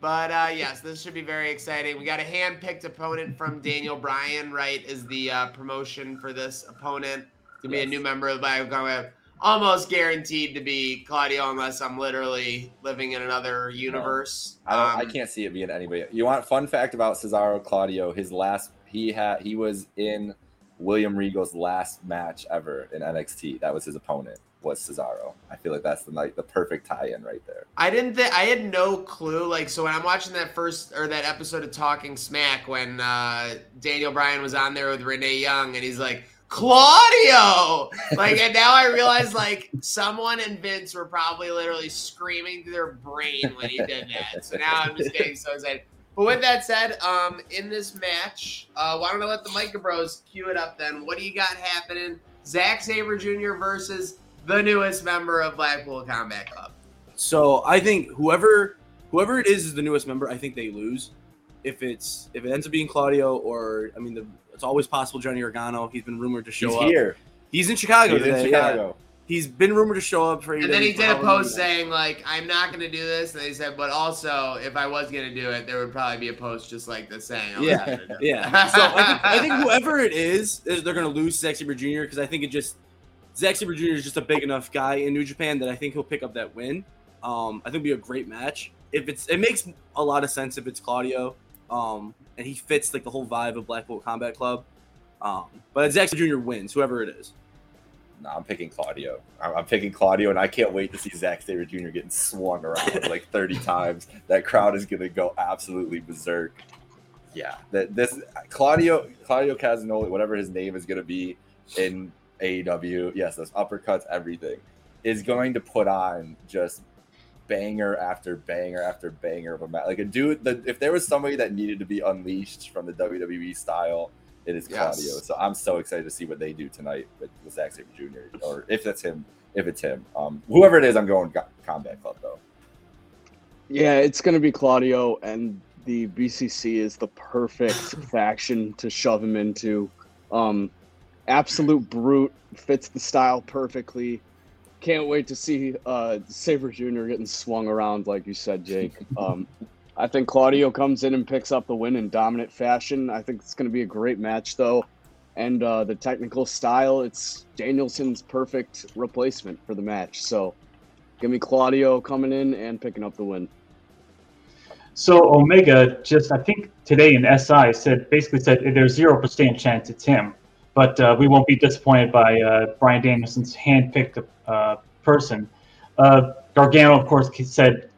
But uh, yes, this should be very exciting. We got a hand-picked opponent from Daniel Bryan, right? Is the uh, promotion for this opponent to be a new member of the Combat? Almost guaranteed to be Claudio, unless I'm literally living in another universe. I don't. I Um, can't see it being anybody. You want fun fact about Cesaro Claudio? His last he had he was in William Regal's last match ever in NXT. That was his opponent. Was Cesaro? I feel like that's the like the perfect tie-in right there. I didn't think I had no clue. Like, so when I'm watching that first or that episode of Talking Smack, when uh, Daniel Bryan was on there with Renee Young, and he's like Claudio, like, and now I realize like someone and Vince were probably literally screaming through their brain when he did that. So now I'm just getting so excited. But with that said, um, in this match, uh, why don't I let the Micah Bros cue it up then? What do you got happening? Zack Sabre Jr. versus the newest member of Blackpool Combat Club. So I think whoever whoever it is is the newest member. I think they lose. If it's if it ends up being Claudio or I mean the, it's always possible Johnny Gargano. He's been rumored to show He's up. here. He's in Chicago He's in today. yeah. He's been rumored to show up for. And then he did a post many saying like, "I'm not going to do this." And they said, "But also, if I was going to do it, there would probably be a post just like this saying." Yeah, not gonna do it." Yeah. So I think, I think whoever it is, is they're going to lose Sexy Sabre Jr. because I think it just Zack Sabre Jr. is just a big enough guy in New Japan that I think he'll pick up that win. Um, I think it'll be a great match. If it's, it makes a lot of sense if it's Claudio, um, and he fits like the whole vibe of Black Blackpool Combat Club. Um, but Zack Sabre Jr. wins, whoever it is. No, I'm picking Claudio. I'm, I'm picking Claudio, and I can't wait to see Zack Sabre Jr. getting swung around like 30 times. That crowd is gonna go absolutely berserk. Yeah, that this Claudio Claudio Castagnoli, whatever his name is gonna be in AEW, yes, those uppercuts, everything, is going to put on just banger after banger after banger of a match. Like a dude, the, if there was somebody that needed to be unleashed from the WWE style, it is Yes. Claudio. So I'm so excited to see what they do tonight with, with Zack Sabre Jr. Or if that's him, if it's him, um, whoever it is, I'm going Co- Combat Club though. Yeah, it's going to be Claudio, and the BCC is the perfect faction to shove him into. Um, absolute brute, fits the style perfectly. Can't wait to see uh, Sabre Jr. getting swung around, like you said, Jake. Um, I think Claudio comes in and picks up the win in dominant fashion. I think it's going to be a great match, though. And uh, the technical style, it's Danielson's perfect replacement for the match. So give me Claudio coming in and picking up the win. So Omega just, I think today in SI said basically said there's zero percent chance it's him, but uh, we won't be disappointed by uh, Bryan Danielson's handpicked uh, person. Uh, Gargano, of course, said,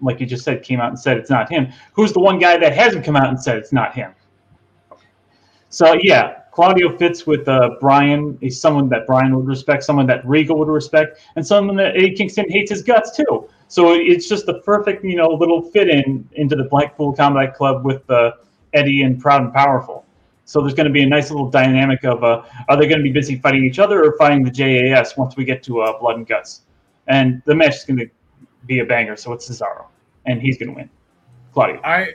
like you just said, came out and said it's not him. Who's the one guy that hasn't come out and said it's not him? So yeah, Claudio fits with uh, Bryan. He's someone that Bryan would respect, someone that Regal would respect, and someone that Eddie Kingston hates his guts too. So it's just the perfect, you know, little fit in into the Blackpool Combat Club with uh, Eddie and Proud and Powerful. So there's going to be a nice little dynamic of uh, are they going to be busy fighting each other or fighting the JAS once we get to uh, Blood and Guts? And the match is going to be a banger. So it's Cesaro, and he's going to win. Claudio. I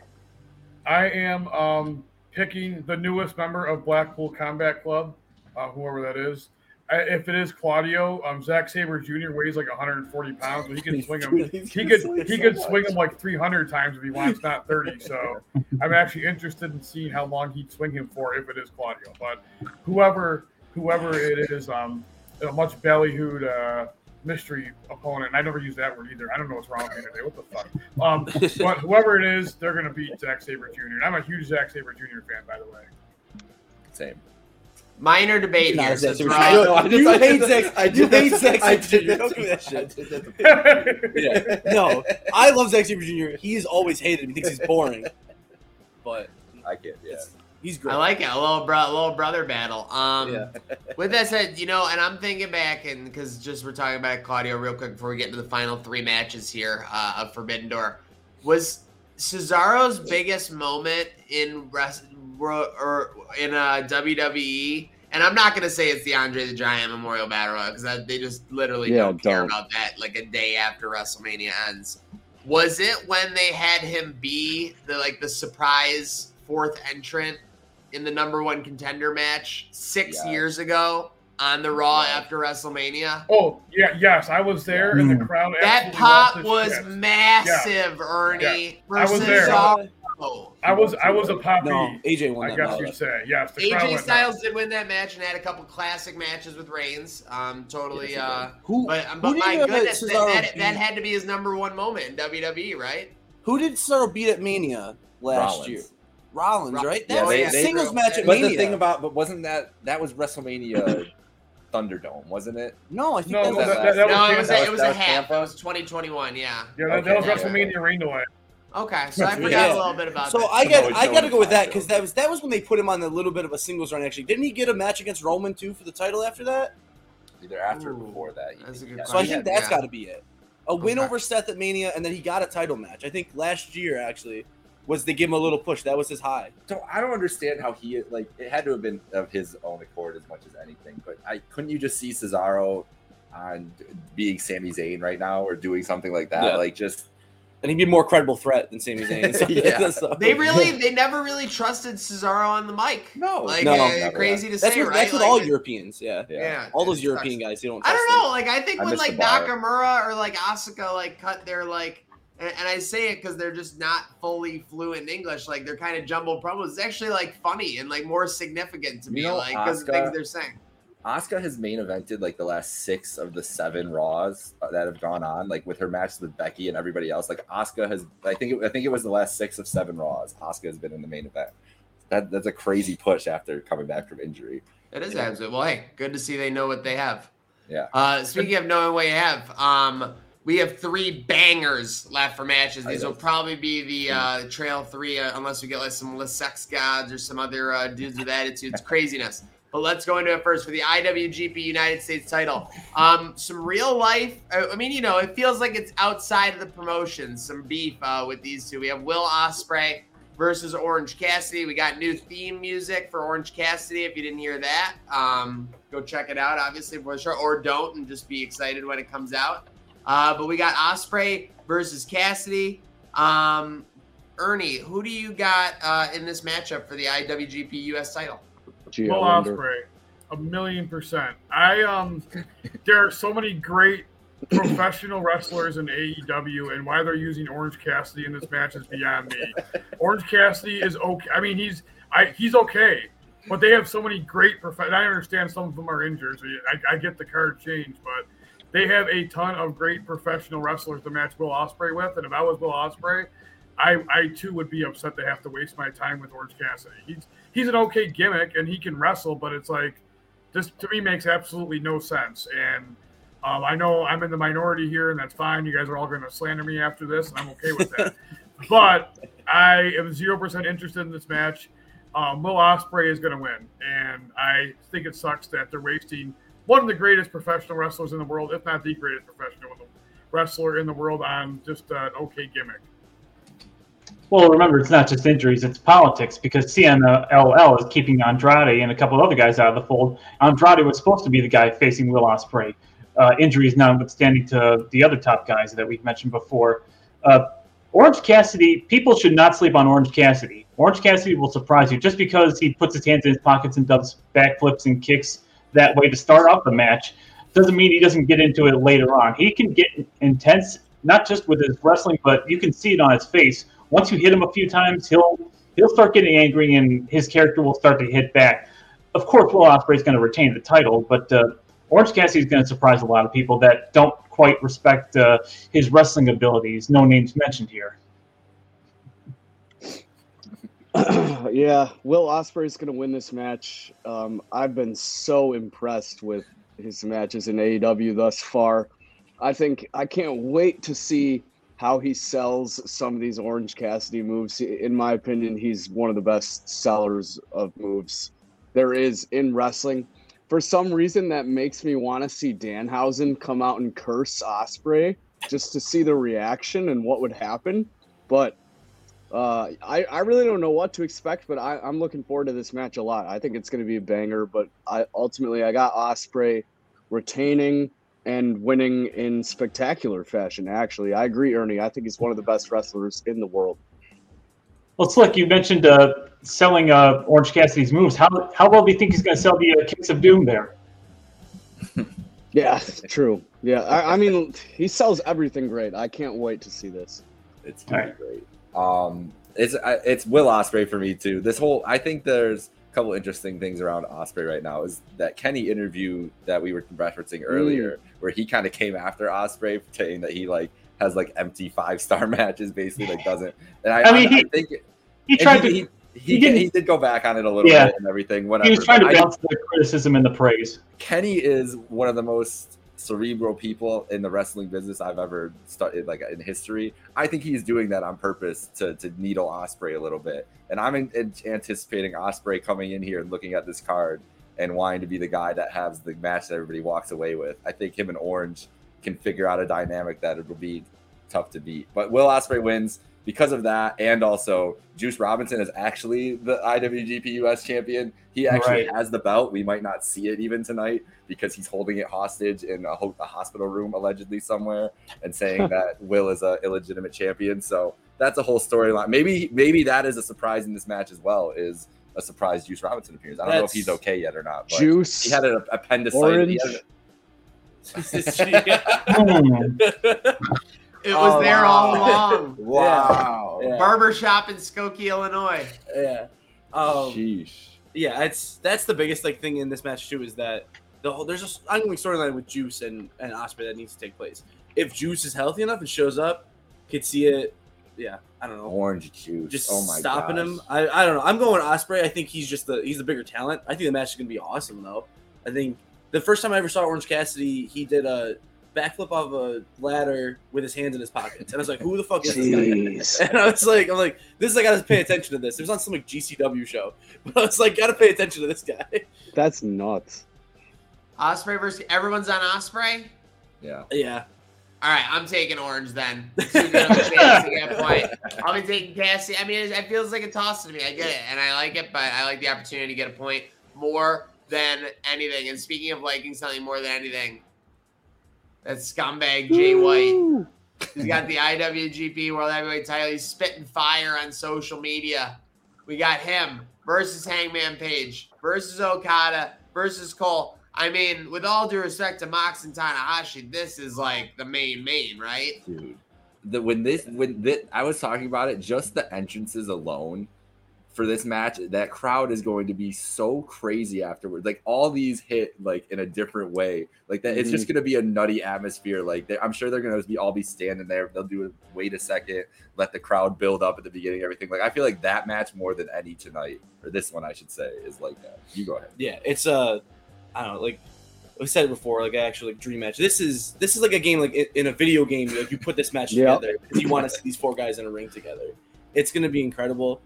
I am um, picking the newest member of Blackpool Combat Club, uh, whoever that is. I, if it is Claudio, um, Zack Sabre Jr. weighs like 140 pounds, but he can swing him. He could he could swing him like 300 times if he wants, not 30. So I'm actually interested in seeing how long he'd swing him for if it is Claudio. But whoever whoever it is, um, a much ballyhooed uh, mystery opponent. And I never use that word either. I don't know what's wrong with me today. What the fuck? Um, but whoever it is, they're going to beat Zack Sabre Jr. And I'm a huge Zack Sabre Jr. fan, by the way. Same. Minor debate Nah, here. Zack since Sabre we're Jr. all- No, I You hate Zack- you hate Zack Sabre Jr. Don't do that shit. Yeah. No, I love Zack Sabre Jr. He's always hated him. He thinks he's boring, but I can't. Yeah. he's great. I like it. A little bro, little brother battle. Um, Yeah. with that said, you know, and I'm thinking back, and because just we're talking about Claudio real quick before we get into the final three matches here uh, of Forbidden Door, was Cesaro's biggest moment in rest or in uh, WWE. And I'm not gonna say it's the Andre the Giant Memorial Battle Royal because they just literally Yeah, don't care don't. about that. Like a day after WrestleMania ends, was it when they had him be the like the surprise fourth entrant in the number one contender match six Yeah. years ago on the Raw after WrestleMania? Oh yeah, yes, I was there, and the Mm. crowd. That absolutely pop was its shit. massive, Ernie. I was Versus there. Cesaro. I was I was a poppy. No, AJ won I guess you'd say yes. The AJ. Styles did win that match and had a couple classic matches with Reigns. Um, totally. Yes, Uh, Who, but who but my goodness, that, that, that had to be his number one moment in WWE, right? Who did Cesaro beat at Mania last Rollins. year? Rollins, Ro- right? Yeah, That was they- a they- singles match at But Mania. the thing about, but wasn't that that was WrestleMania Thunderdome, wasn't it? no, I think No, that was that- that, that, no, it was Tampa. it was That a was half. Tampa? It was 2021. Yeah. Yeah, that, that was Okay, yeah. WrestleMania rain delay. Okay, so I Yeah. forgot a little bit about that. So that. I got I got to go with that because that was that was when they put him on a little bit of a singles run. Actually, didn't he get a match against Roman too for the title after that? Either after or before that. that's a good Yeah, So I think that's yeah. got to be it. A win Okay. over Seth at Mania, and then he got a title match. I think last year actually was to give him a little push. That was his high. So I don't understand how he like it had to have been of his own accord as much as anything. But I couldn't you just see Cesaro on being Sami Zayn right now or doing something like that? Yeah. Like just And he'd be a more credible threat than Sami Zayn. So, Yeah. so- They really, they never really trusted Cesaro on the mic. no, Like, No. uh, never. crazy to that's say, what, right? that's with Like, all it- Europeans. Yeah, Yeah. Yeah, all those it European sucks. guys. You don't. I don't them. know. Like I think I when like. Nakamura or like Asuka like cut their like, and, and I say it because they're just not fully fluent in English. Like they're kind of jumbled promos. It's actually like funny and like more significant to me, You know, like because the things they're saying. Asuka has main evented like the last six of the seven Raws that have gone on, like with her matches with Becky and everybody else. Like Asuka has, I think, it, I think it was the last six of seven Raws. Asuka has been in the main event. That that's a crazy push after coming back from injury. It is absolutely well. Hey, good to see they know what they have. Yeah. Uh, speaking of knowing what you have, um, we have three bangers left for matches. These will probably be the uh, trail three, uh, unless we get like some sex gods or some other uh, dudes with attitudes. Craziness. But let's go into it first for the IWGP United States title. Um, some real life. I mean, you know, it feels like it's outside of the promotion. Some beef uh, with these two. We have Will Ospreay versus Orange Cassidy. We got new theme music for Orange Cassidy. If you didn't hear that, um, go check it out. Obviously, for sure, or don't, and just be excited when it comes out. Uh, but we got Ospreay versus Cassidy. Um, Ernie, who do you got uh, in this matchup for the IWGP US title? Gee, Will. Ospreay, a million percent. I um, there are so many great professional wrestlers in AEW, and why they're using Orange Cassidy in this match is beyond me. Orange Cassidy is okay. I mean, he's I he's okay, but they have so many great prof. and I understand some of them are injured. So I, I get the card change, but they have a ton of great professional wrestlers to match Will Ospreay with. And if I was Will Ospreay, I I too would be upset to have to waste my time with Orange Cassidy. He's he's an okay gimmick and he can wrestle, but it's like this to me makes absolutely no sense. And um, I know I'm in the minority here, and that's fine. You guys are all going to slander me after this, and I'm okay with that. but I am zero percent interested in this match. Um, Will Ospreay is going to win, and I think it sucks that they're wasting one of the greatest professional wrestlers in the world, if not the greatest professional wrestler in the world, on just an okay gimmick. Well, remember, it's not just injuries; it's politics because CMLL is keeping Andrade and a couple other guys out of the fold. Andrade was supposed to be the guy facing Will Ospreay. Uh, injuries notwithstanding to the other top guys that we've mentioned before. Uh, Orange Cassidy, people should not sleep on Orange Cassidy. Orange Cassidy will surprise you just because he puts his hands in his pockets and does backflips and kicks that way to start off the match doesn't mean he doesn't get into it later on. He can get intense, not just with his wrestling, but you can see it on his face. Once you hit him a few times, he'll he'll start getting angry, and his character will start to hit back. Of course, Will Ospreay is going to retain the title, but uh, Orange Cassidy is going to surprise a lot of people that don't quite respect uh, his wrestling abilities. No names mentioned here. yeah, Will Ospreay is going to win this match. Um, I've been so impressed with his matches in AEW thus far. I think I can't wait to see how he sells some of these Orange Cassidy moves. In my opinion, he's one of the best sellers of moves there is in wrestling. For some reason, that makes me want to see Danhausen come out and curse Ospreay just to see the reaction and what would happen. But uh, I, I really don't know what to expect, but I, I'm looking forward to this match a lot. I think it's going to be a banger, but I ultimately I got Ospreay retaining and winning in spectacular fashion. Actually, I agree, Ernie. I think he's one of the best wrestlers in the world. Well, Slick, you mentioned uh, selling uh, Orange Cassidy's moves. How how well do you think he's going to sell the uh, Kicks of Doom there? Yeah, true. Yeah, I, I mean, he sells everything great. I can't wait to see this. It's gonna great. Um, it's it's Will Ospreay for me too. This whole I think there's a couple interesting things around Ospreay right now. Is that Kenny interview that we were referencing earlier, mm. where he kind of came after Ospreay, saying that he like has like empty five star matches, basically like doesn't. And I, I mean, I, he- think He tried he, to. he, he, he did, he did go back on it a little Yeah. bit and everything. Whatever. He was trying to balance the criticism and the praise. Kenny is one of the most cerebral people in the wrestling business I've ever studied, like in history. I think he's doing that on purpose to, to needle Ospreay a little bit, and I'm in, in- anticipating Ospreay coming in here and looking at this card and wanting to be the guy that has the match that everybody walks away with. I think him and Orange can figure out a dynamic that it'll be tough to beat. But Will Ospreay wins because of that, and also Juice Robinson is actually the IWGP US champion. He actually Right. has the belt. We might not see it even tonight because he's holding it hostage in a, ho- a hospital room allegedly somewhere and saying that Will is a illegitimate champion. So that's a whole storyline. Maybe maybe that is a surprise in this match as well. Is a surprise Juice Robinson appears. I don't know if he's okay yet or not. But Juice, He had an appendicitis. orange. He had an-. Hmm. It was Oh, there wow. all along. Wow. Yeah. Barbershop in Skokie, Illinois. yeah. Um, Sheesh. yeah, it's that's the biggest like thing in this match too is that the whole there's an ongoing storyline with Juice and and Ospreay that needs to take place. If Juice is healthy enough and shows up, could see it. Yeah, I don't know. Orange juice. Just oh my stopping gosh. him. I, I don't know. I'm going Ospreay. I think he's just the he's the bigger talent. I think the match is gonna be awesome though. I think the first time I ever saw Orange Cassidy, he did a backflip off a ladder with his hands in his pockets, and I was like, "Who the fuck is this guy?" And I was like, "I'm like, this is I gotta pay attention to this." It was on some like GCW show, but I was like, "Gotta pay attention to this guy." That's nuts. Ospreay versus everyone's on Ospreay. Yeah. Yeah, All right, I'm taking Orange then. Too good gonna get a. I'll be taking Cassie. I mean, it, it feels like a toss to me. I get it, and I like it, but I like the opportunity to get a point more than anything. And speaking of liking something more than anything, that scumbag Jay White. He's got the IWGP World Heavyweight title. He's spitting fire on social media. We got him versus Hangman Page versus Okada versus Cole. I mean, with all due respect to Mox and Tanahashi, this is like the main main, right? dude. The when this when this, I was talking about it, just the entrances alone for this match, that crowd is going to be so crazy afterwards. Like all these hit like in a different way. Like that, it's just going to be a nutty atmosphere. Like they, I'm sure they're going to be all be standing there. They'll do it. Wait a second, let the crowd build up at the beginning. Everything. Like I feel like that match more than any tonight, or this one, I should say, is like that. You go ahead. yeah. It's uh, I don't know, like I said it before, like I actually like dream match. This is this is like a game like in, in a video game. Like you put this match together because you want to see these four guys in a ring together. It's gonna be incredible.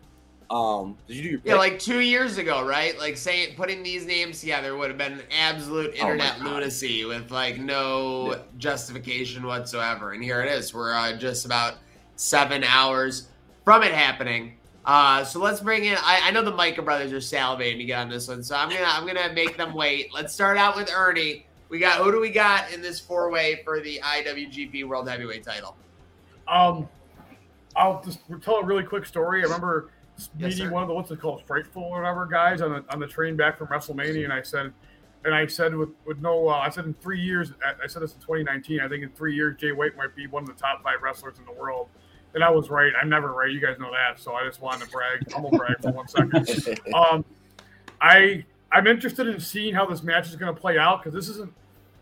Um, did you do your pick? Yeah, like two years ago, right? Like saying putting these names together would have been absolute Oh internet God. lunacy with like no Yeah. justification whatsoever. And here it is. We're uh, just about seven hours from it happening. Uh, so let's bring in. I, I know the Micah brothers are salivating to get on this one, so I'm gonna I'm gonna make them wait. Let's start out with Ernie. We got who do we got in this four way for the IWGP World Heavyweight Title? Um, I'll just tell a really quick story. I remember Yes, meeting sir. one of the what's it called, Frightful or whatever guys on the on the train back from WrestleMania, and I said, and I said with with no, uh, I said in three years, I- I said this in 2019. I think in three years, Jay White might be one of the top five wrestlers in the world. And I was right. I'm never right. You guys know that. So I just wanted to brag, humble brag for one second. Um, I I'm interested in seeing how this match is going to play out because this isn't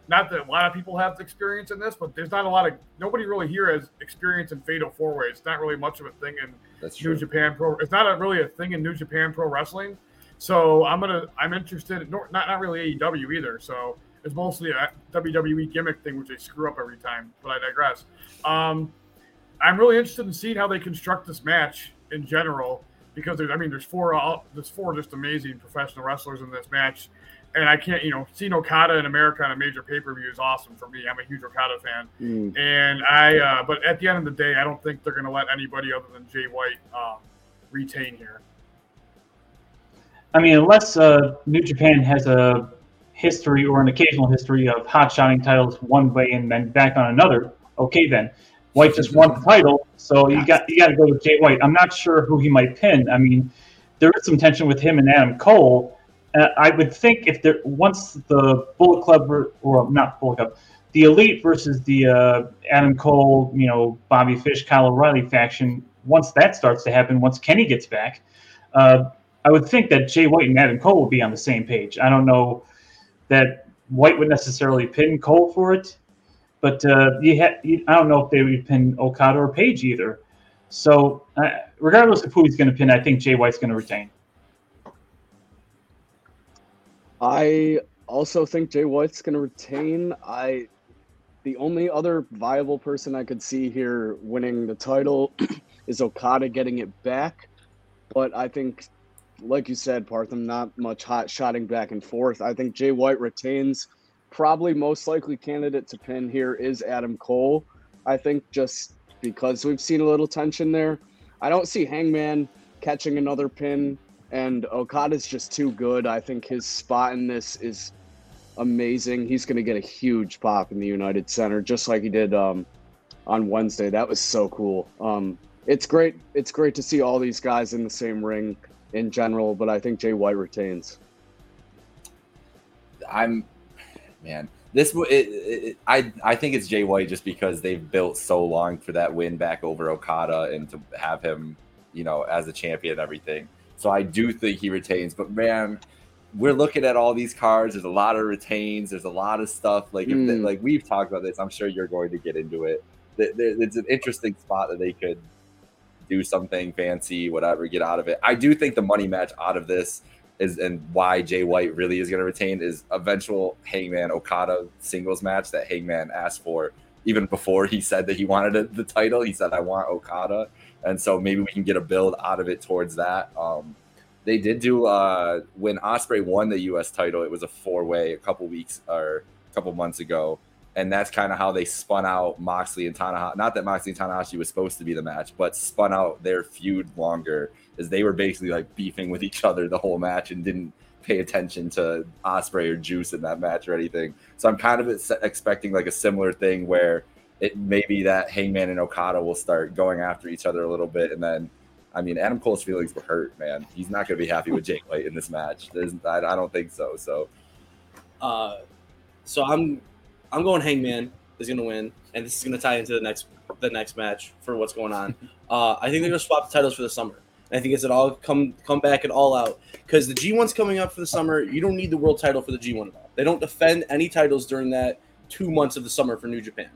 not that a lot of people have experience in this, but there's not a lot of nobody really here has experience in fatal four way. It's not really much of a thing in That's New true. Japan Pro. It's not a, really a thing in New Japan Pro Wrestling. So I'm gonna I'm interested. Not not really AEW either. So it's mostly a WWE gimmick thing, which they screw up every time. But I digress. Um, I'm really interested in seeing how they construct this match in general because there's I mean there's four all there's four just amazing professional wrestlers in this match. And I can't, you know, seeing Okada in America on a major pay per view is awesome for me. I'm a huge Okada fan. Mm. And I, uh, but at the end of the day, I don't think they're going to let anybody other than Jay White um, retain here. I mean, unless uh, New Japan has a history or an occasional history of hot shotting titles one way and then back on another, okay then. White just won the title, so you got you got to go with Jay White. I'm not sure who he might pin. I mean, there is some tension with him and Adam Cole, uh, I would think if there once the Bullet Club or, or not Bullet Club, the Elite versus the uh, Adam Cole, you know, Bobby Fish, Kyle O'Reilly faction, once that starts to happen, once Kenny gets back, uh, I would think that Jay White and Adam Cole will be on the same page. I don't know that White would necessarily pin Cole for it, but uh, you ha- you, I don't know if they would pin Okada or Page either. So, uh, regardless of who he's going to pin, I think Jay White's going to retain. I also think Jay White's going to retain. I the only other viable person I could see here winning the title is Okada getting it back, but I think, like you said, Partham, not much hot shotting back and forth. I think Jay White retains. Probably most likely candidate to pin here is Adam Cole. I think just because we've seen a little tension there. I don't see Hangman catching another pin and Okada's just too good. I think his spot in this is amazing. He's going to get a huge pop in the United Center, just like he did um, on Wednesday. That was so cool. Um, it's great. It's great to see all these guys in the same ring in general, but I think Jay White retains. I'm, man, this it, it, I I think it's Jay White just because they've built so long for that win back over Okada and to have him, you know, as a champion and everything. So I do think he retains. But man, we're looking at all these cards. There's a lot of retains. There's a lot of stuff. Like if they, Mm. like we've talked about this. I'm sure you're going to get into it. It's an interesting spot that they could do something fancy, whatever, get out of it. I do think the money match out of this is and why Jay White really is going to retain is eventual Hangman Okada singles match that Hangman asked for even before he said that he wanted the title. He said, "I want Okada," and so maybe we can get a build out of it towards that. Um, they did do uh, when Ospreay won the U.S. title. It was a four way a couple weeks or a couple months ago, and that's kind of how they spun out Moxley and Tanahashi. Not that Moxley and Tanahashi was supposed to be the match, but spun out their feud longer, as they were basically like beefing with each other the whole match and didn't pay attention to Ospreay or Juice in that match or anything. So I'm kind of expecting like a similar thing where it may be that Hangman and Okada will start going after each other a little bit, and then. I mean, Adam Cole's feelings were hurt, man. He's not going to be happy with Jake White in this match. There's, I, I don't think so. So, Uh, so I'm I'm going Hangman is going to win, and this is going to tie into the next the next match for what's going on. Uh, I think they're going to swap the titles for the summer. I think it's it all come come back and all out because the G1's coming up for the summer. You don't need the world title for the G1 at all. They don't defend any titles during that two months of the summer for New Japan.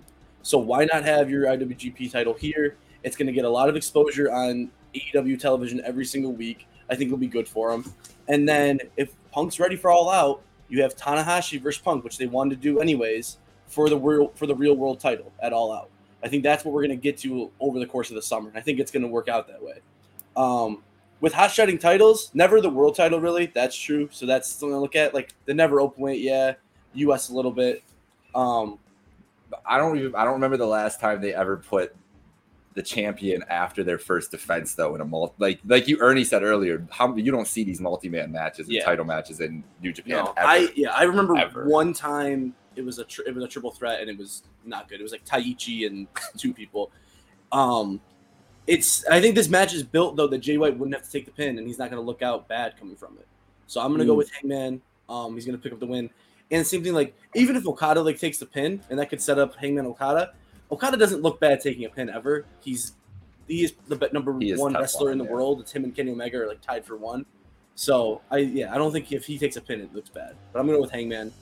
So why not have your IWGP title here? It's going to get a lot of exposure on AEW television every single week. I think it'll be good for them. And then if Punk's ready for All Out, you have Tanahashi versus Punk, which they wanted to do anyways for the real for the real world title at All Out. I think that's what we're going to get to over the course of the summer. I think it's going to work out that way. Um, with hot shotting titles, never the world title really. That's true. So that's something to look at. Like the never open weight, yeah, U.S. a little bit. Um, I don't even I don't remember the last time they ever put the champion after their first defense though in a multi like like you Ernie said earlier how you don't see these multi-man matches and Yeah. title matches in New Japan No, ever. I yeah, I remember Ever. one time it was a tri- it was a triple threat and it was not good. It was like Taichi and two people. Um, it's I think this match is built though that Jay White wouldn't have to take the pin and he's not going to look out bad coming from it. So I'm going to go Mm. with Hangman. Um, he's going to pick up the win. And same thing like even if Okada like takes the pin and that could set up Hangman Okada, Okada doesn't look bad taking a pin ever. He's he is the number He is one tough wrestler in the yeah. world. It's him and Kenny Omega are like tied for one. So I yeah, I don't think if he takes a pin, it looks bad. But I'm gonna go with Hangman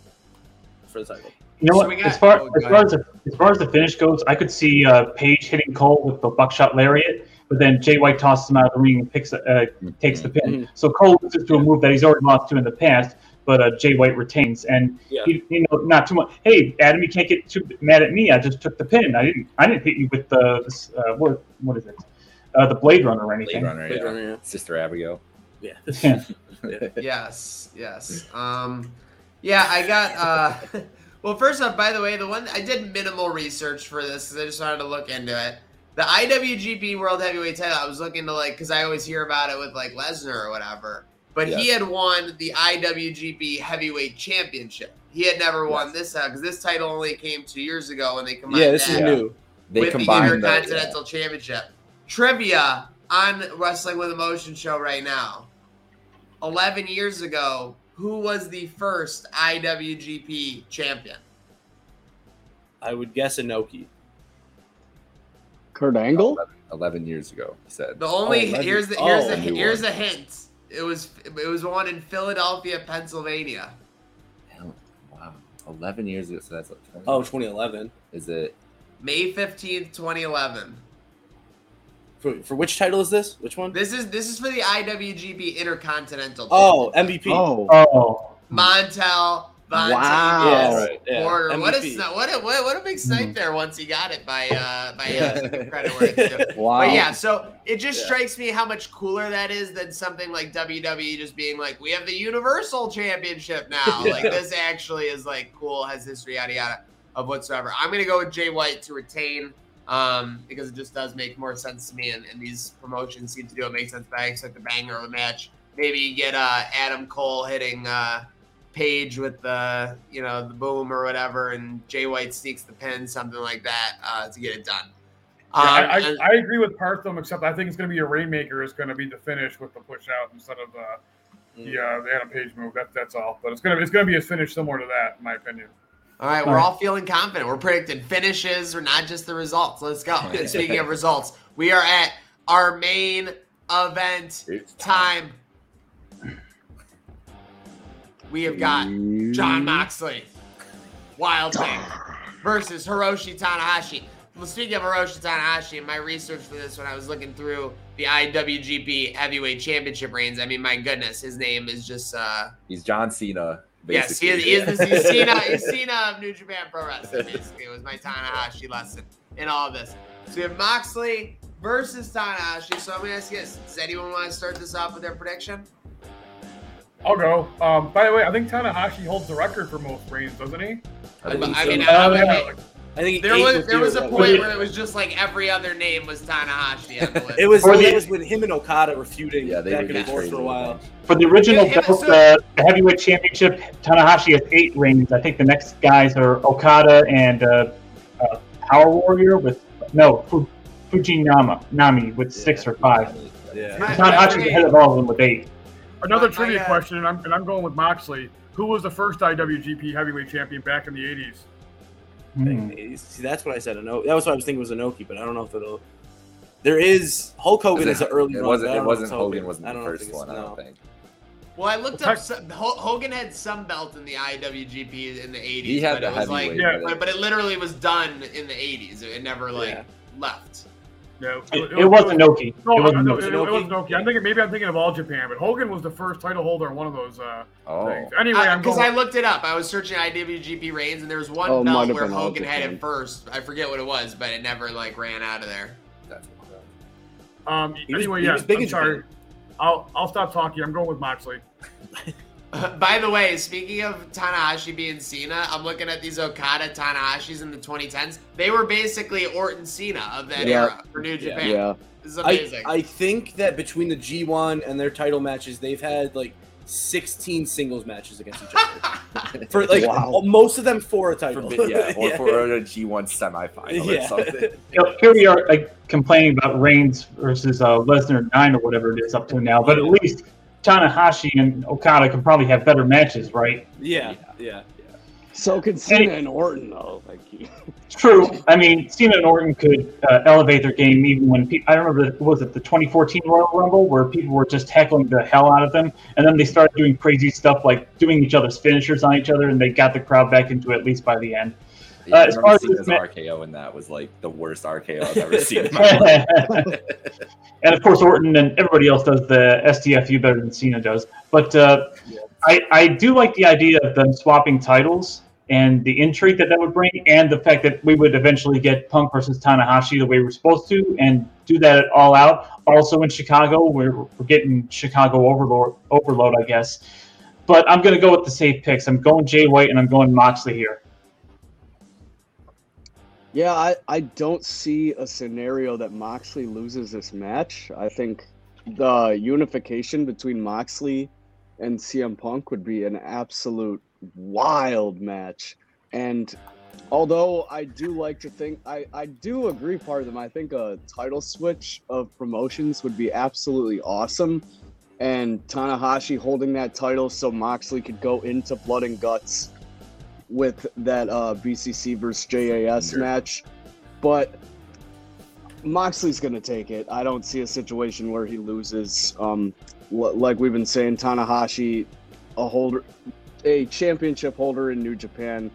for the title. You know So what? we got- as far oh, as far as the as far as the finish goes, I could see uh, Page hitting Cole with the buckshot lariat, but then Jay White tosses him out of the ring and picks uh, takes the pin. Mhm. So Cole loses to a move that he's already lost to in the past, but uh, Jay White retains. And Yeah. he, you know, not too much. Hey, Adam, you can't get too mad at me. I just took the pin. I didn't. I didn't hit you with the this, uh, what what is it? Uh, the Blade Runner or anything. Blade Runner, Blade yeah. Runner, yeah. Sister Abigail. Yeah. Yeah. yes, yes. Um, yeah, I got. Uh, well, first off, by the way, the one I did minimal research for this because I just wanted to look into it. The IWGP World Heavyweight Title. I was looking to like because I always hear about it with like Lesnar or whatever. But he had won the IWGP Heavyweight Championship. He had never won this uh, because this title only came two years ago when they combined. Yeah, this is new. They with the combined that, Intercontinental Championship. Trivia on Wrestling with Emotion show right now. 11 years ago, who was the first IWGP champion? I would guess Inoki. Kurt Angle? 11, 11 years ago, he said. The only Oh, here's the here's Oh, the here's one. a hint. It was it was one in Philadelphia, Pennsylvania. Hell, Wow. 11 years ago, so that's like 20. Oh, 2011. Is it? May 15th, 2011. For, for which title is this? Which one? This is this is for the IWGP Intercontinental. Oh, Championship. MVP. Oh, Oh, Montel, Von Wow. Yeah, right. Yeah. Porter. What a MVP. what a what, a- what a big snipe Mhm. there once he got it by uh by uh, credit where it's wow. But yeah, so it just Yeah. strikes me how much cooler that is than something like WWE just being like, we have the Universal Championship now. Yeah. Like this actually is like cool, has history, yada yada, of whatsoever. I'm gonna go with Jay White to retain, um, because it just does make more sense to me, and, and these promotions seem to do it make sense. But I expect a banger of a match. Maybe you get uh, Adam Cole hitting uh, Page with the you know the boom or whatever, and Jay White sneaks the pin, something like that, uh, to get it done. Yeah, I, Um, I, and- I agree with Partham, except I think it's going to be a Rainmaker is going to be the finish with the push out instead of uh, Mm. the uh, the Adam Page move. That, that's all. But it's gonna it's gonna be a finish similar to that, in my opinion. All right, All we're right. all feeling confident. We're predicting finishes or not just the results. Let's go. Speaking of results, we are at our main event It's time. We have got Jon Moxley, Wild Thing, versus Hiroshi Tanahashi. Well, speaking of Hiroshi Tanahashi, in my research for this, when I was looking through the IWGP Heavyweight Championship reigns, I mean, my goodness, his name is just uh, He's John Cena. Yes, he is. He is Cena. He's Cena of New Japan Pro Wrestling. Basically, it was my Tanahashi lesson in all of this. So we have Moxley versus Tanahashi. So I'm gonna ask you this: Does anyone want to start this off with their prediction? I'll go. Um, by the way, I think Tanahashi holds the record for most reigns, doesn't he? I I, I mean, so. I, I mean, like, I think there was there was a point where it was just like every other name was Tanahashi on the list. It was, For the- it was with him and Okada were feuding yeah, they back were and forth for a while. for the original Yeah, belt, so- uh, the heavyweight championship, Tanahashi has eight reigns. I think the next guys are Okada and uh, uh, Power Warrior with no Fu- Fujinama Nami with six Yeah. or five. Yeah. My- Tanahashi's ahead of all of them with eight. Another My- my, trivia uh, question, and I'm, and I'm going with Moxley. Who was the first IWGP Heavyweight Champion back in the '80s? Hmm. See, that's what I said. Inoki. That was what I was thinking was Inoki, but I don't know if it'll. There is Hulk Hogan is an early. It run, wasn't. It don't know if wasn't it's Hogan. Wasn't the don't know if first it's- one. I don't think. Well, I looked Well, up. Some, Hogan had some belt in the IWGP in the 80s, He had but the it was like, heavyweight. Yeah, but but, but it literally was done in the 80s. It never like Yeah. left. Yeah, It, it wasn't Noki. No, it no, wasn't no, Noki. it, it wasn't Noki. I'm thinking maybe I'm thinking of All Japan, but Hogan was the first title holder in one of those uh, Oh, things. Anyway, I'm Because going. I looked it up. I was searching IWGP reigns, and there was one Oh, belt where Hogan had it first. I forget what it was, but it never like ran out of there. that's um, He anyway, he yeah, was I'm sorry. Japan. I'll I'll stop talking. I'm going with Moxley. By the way, speaking of Tanahashi being Cena, I'm looking at these Okada Tanahashis in the 2010s. They were basically Orton Cena of that Yeah. era for New Japan. Yeah. This is I, amazing. I think that between the G1 and their title matches, they've had like 16 singles matches against each other. for like Wow. most of them for a title. For, yeah, or for a G1 semifinal Yeah. or something. You know, here we are like, complaining about Reigns versus uh, Lesnar nine or whatever it is up to now, but at least Tanahashi and Okada can probably have better matches, right? yeah, yeah. Yeah. So can Cena and Orton though. Like, True. I mean, Cena and Orton could uh, elevate their game even when people. I remember, was it the 2014 Royal Rumble where people were just heckling the hell out of them, and then they started doing crazy stuff like doing each other's finishers on each other, and they got the crowd back into it at least by the end. Yeah, Uh, as far as this ma- RKO, and that was like the worst RKO I've ever seen in my life. and of course, Orton and everybody else does the STFU better than Cena does. But uh, I, I do like the idea of them swapping titles and the intrigue that that would bring, and the fact that we would eventually get Punk versus Tanahashi the way we're supposed to, and do that all out. Also in Chicago, we're, we're getting Chicago overload, overload, I guess. But I'm going to go with the safe picks. I'm going Jay White and I'm going Moxley here. Yeah, I, I don't see a scenario that Moxley loses this match. I think the unification between Moxley and CM Punk would be an absolute wild match. And although I do like to think, I, I do agree, part of them. I think a title switch of promotions would be absolutely awesome. and Tanahashi holding that title so Moxley could go into Blood and Guts with that uh, BCC versus JAS Sure. match. But Moxley's going to take it. I don't see a situation where he loses. Um, l- like we've been saying, Tanahashi, a holder, a championship holder in New Japan,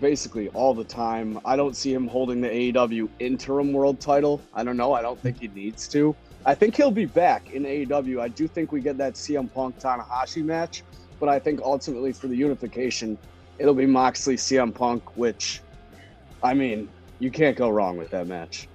basically all the time. I don't see him holding the AEW interim world title. I don't know. I don't think he needs to. I think he'll be back in AEW. I do think we get that CM Punk Tanahashi match, but I think ultimately for the unification, it'll be Moxley CM Punk, which, I mean, you can't go wrong with that match.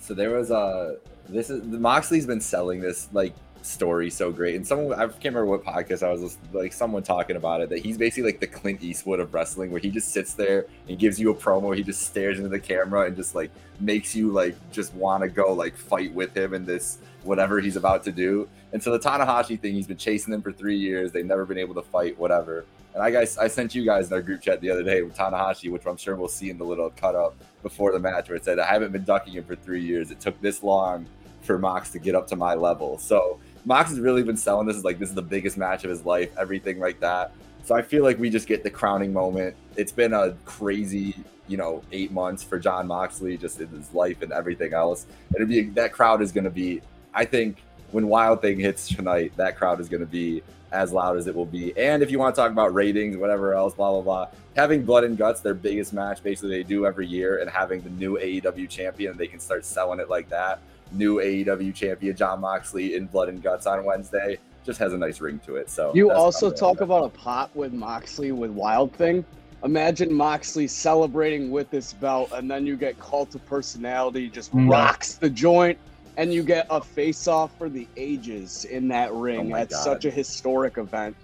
So there was a this is Moxley's been selling this like story so great, and someone I can't remember what podcast I was listening, like someone talking about it that he's basically like the Clint Eastwood of wrestling, where he just sits there and gives you a promo, he just stares into the camera and just like makes you like just want to go like fight with him in this whatever he's about to do. And so the Tanahashi thing, he's been chasing them for three years. They've never been able to fight, whatever. And I guys, I sent you guys in our group chat the other day with Tanahashi, which I'm sure we'll see in the little cut up before the match, where it said, "I haven't been ducking him for three years. It took this long for Mox to get up to my level." So Mox has really been selling this as like this is the biggest match of his life, everything like that. So I feel like we just get the crowning moment. It's been a crazy, you know, eight months for Jon Moxley, just in his life and everything else. It'll be that crowd is going to be. I think when Wild Thing hits tonight, that crowd is going to be as loud as it will be. And if you want to talk about ratings, whatever else, blah blah blah, having Blood and Guts, their biggest match, basically they do every year, and having the new AEW champion, they can start selling it like that. New AEW champion Jon Moxley in Blood and Guts on Wednesday just has a nice ring to it. So You also talk about a pop with Moxley with Wild Thing. Imagine Moxley celebrating with this belt, and then you get Cult of Personality just Mm. rocks the joint, and you get a face off for the ages in that oh ring. Oh my that's God. such a historic event.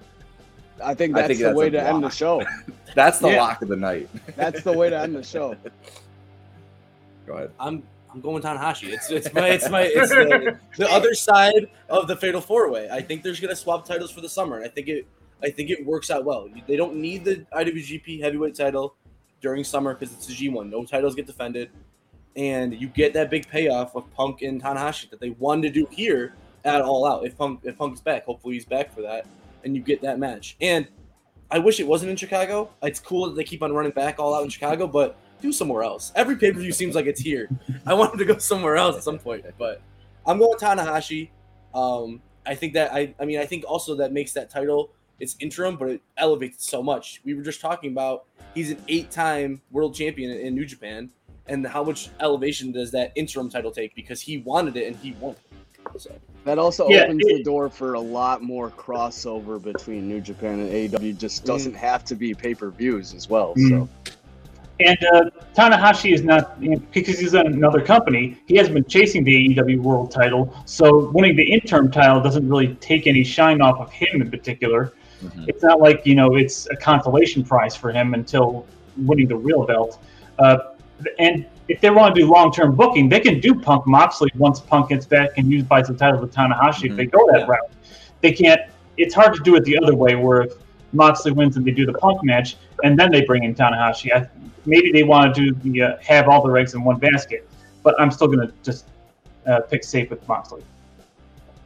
I think I that's think the that's way a to end the show. that's the Yeah. lock of the night. That's the way to end the show. Go ahead. I'm I'm going Tanahashi. It's it's my it's my it's the, the other side of the fatal four way. I think there's gonna swap titles for the summer, and I think it I think it works out well. They don't need the IWGP Heavyweight title during summer because it's a G1. No titles get defended, and you get that big payoff of Punk and Tanahashi that they wanted to do here at All Out. If Punk if Punk's back, hopefully he's back for that, and you get that match. And I wish it wasn't in Chicago. It's cool that they keep on running back All Out in Chicago, but do somewhere else. Every pay per view seems like it's here. I wanted to go somewhere else at some point, but I'm going Tanahashi. Um, I think that I, I mean, I think also that makes that title it's interim, but it elevates so much. We were just talking about he's an eight-time world champion in New Japan, and how much elevation does that interim title take because he wanted it and he won. it. So That also Yeah, opens it- the door for a lot more crossover between New Japan and AEW. Just Mm. doesn't have to be pay per views as well. Mm. So And uh, Tanahashi is not you know, because he's in another company. He hasn't been chasing the AEW World Title, so winning the interim title doesn't really take any shine off of him in particular. Mhm. It's not like you know it's a consolation prize for him until winning the real belt. Uh, and if they want to do long term booking, they can do Punk Moxley once Punk gets back and use buys the title with Tanahashi if they go that Yeah. route. They can't. It's hard to do it the other way, where if Moxley wins and they do the Punk match, and then they bring in Tanahashi. I, maybe they want to do the uh, have all their eggs in one basket, but I'm still going to just uh, pick safe with Moxley.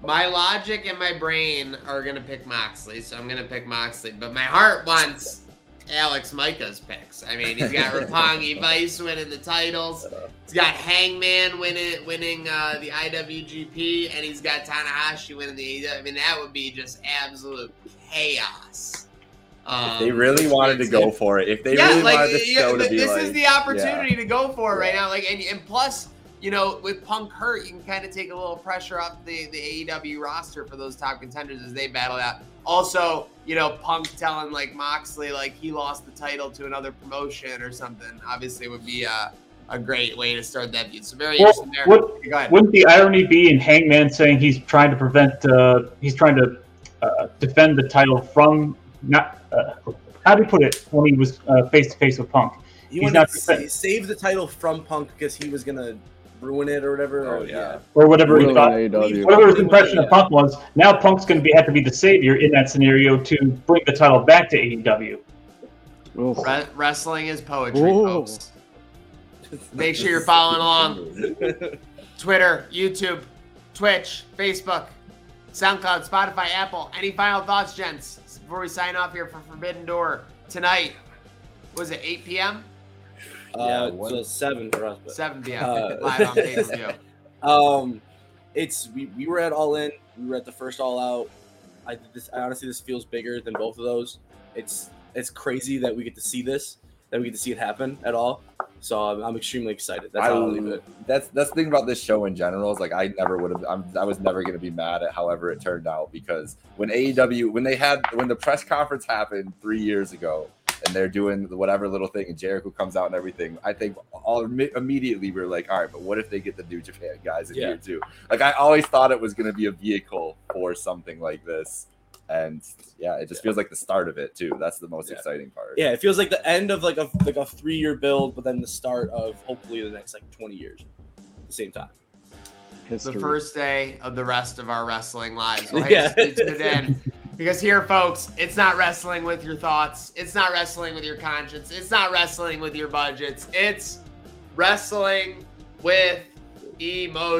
My logic and my brain are gonna pick Moxley, so I'm gonna pick Moxley. But my heart wants Alex Micah's picks. I mean, he's got Roppongi Vice winning the titles. He's got Hangman winning winning uh, the IWGP, and he's got Tanahashi winning the. I mean, that would be just absolute chaos. Um, If they really wanted to go for it, if they yeah, really like, wanted yeah, show to th- be this like, is the opportunity to go for it right Yeah. now. Like, and, and plus, you know, with Punk hurt, you can kind of take a little pressure off the the AEW roster for those top contenders as they battle out. Also, you know, Punk telling like Moxley like he lost the title to another promotion or something. Obviously, would be a, a great way to start that feud. So very Well, interesting there. what- Go ahead. Wouldn't the irony be in Hangman saying he's trying to prevent, uh, he's trying to uh, defend the title from not? Uh, how do you put it when he was face to face with Punk? he He's wanted not to sa- save the title from Punk because he was gonna ruin it or whatever. Oh, or, yeah. or whatever he thought. AEW. Whatever his impression of Punk was, now Punk's going to be have to be the savior in that scenario to bring the title back to AEW. Re- wrestling is poetry, Ooh. folks. Make sure you're following along. Twitter, YouTube, Twitch, Facebook. SoundCloud, Spotify, Apple. Any final thoughts, gents, before we sign off here for Forbidden Door tonight? Was it 8 p.m.? Uh, Yeah, so seven for us. But, 7 p.m. Uh, live on pay per view. um, it's we, we were at All In. We were at the first All Out. I this I honestly this feels bigger than both of those. It's it's crazy that we get to see this, that we get to see it happen at all. So I'm, I'm extremely excited. That's I, how I'll leave it. that's that's the thing about this show in general is like I never would have I'm, I was never going to be mad at however it turned out because when AEW when they had when the press conference happened three years ago and they're doing whatever little thing and Jericho comes out and everything I think all immediately we are like all right but what if they get the New Japan guys in Yeah. here too like I always thought it was going to be a vehicle for something like this and yeah it just feels like the start of it too that's the most Yeah. exciting part Yeah, it feels like the end of like a like a three year build, but then the start of hopefully the next like 20 years at the same time. the first day of the rest of our wrestling lives. We'll Yeah. Because here, folks, it's not wrestling with your thoughts. It's not wrestling with your conscience. It's not wrestling with your budgets. It's wrestling with emotion.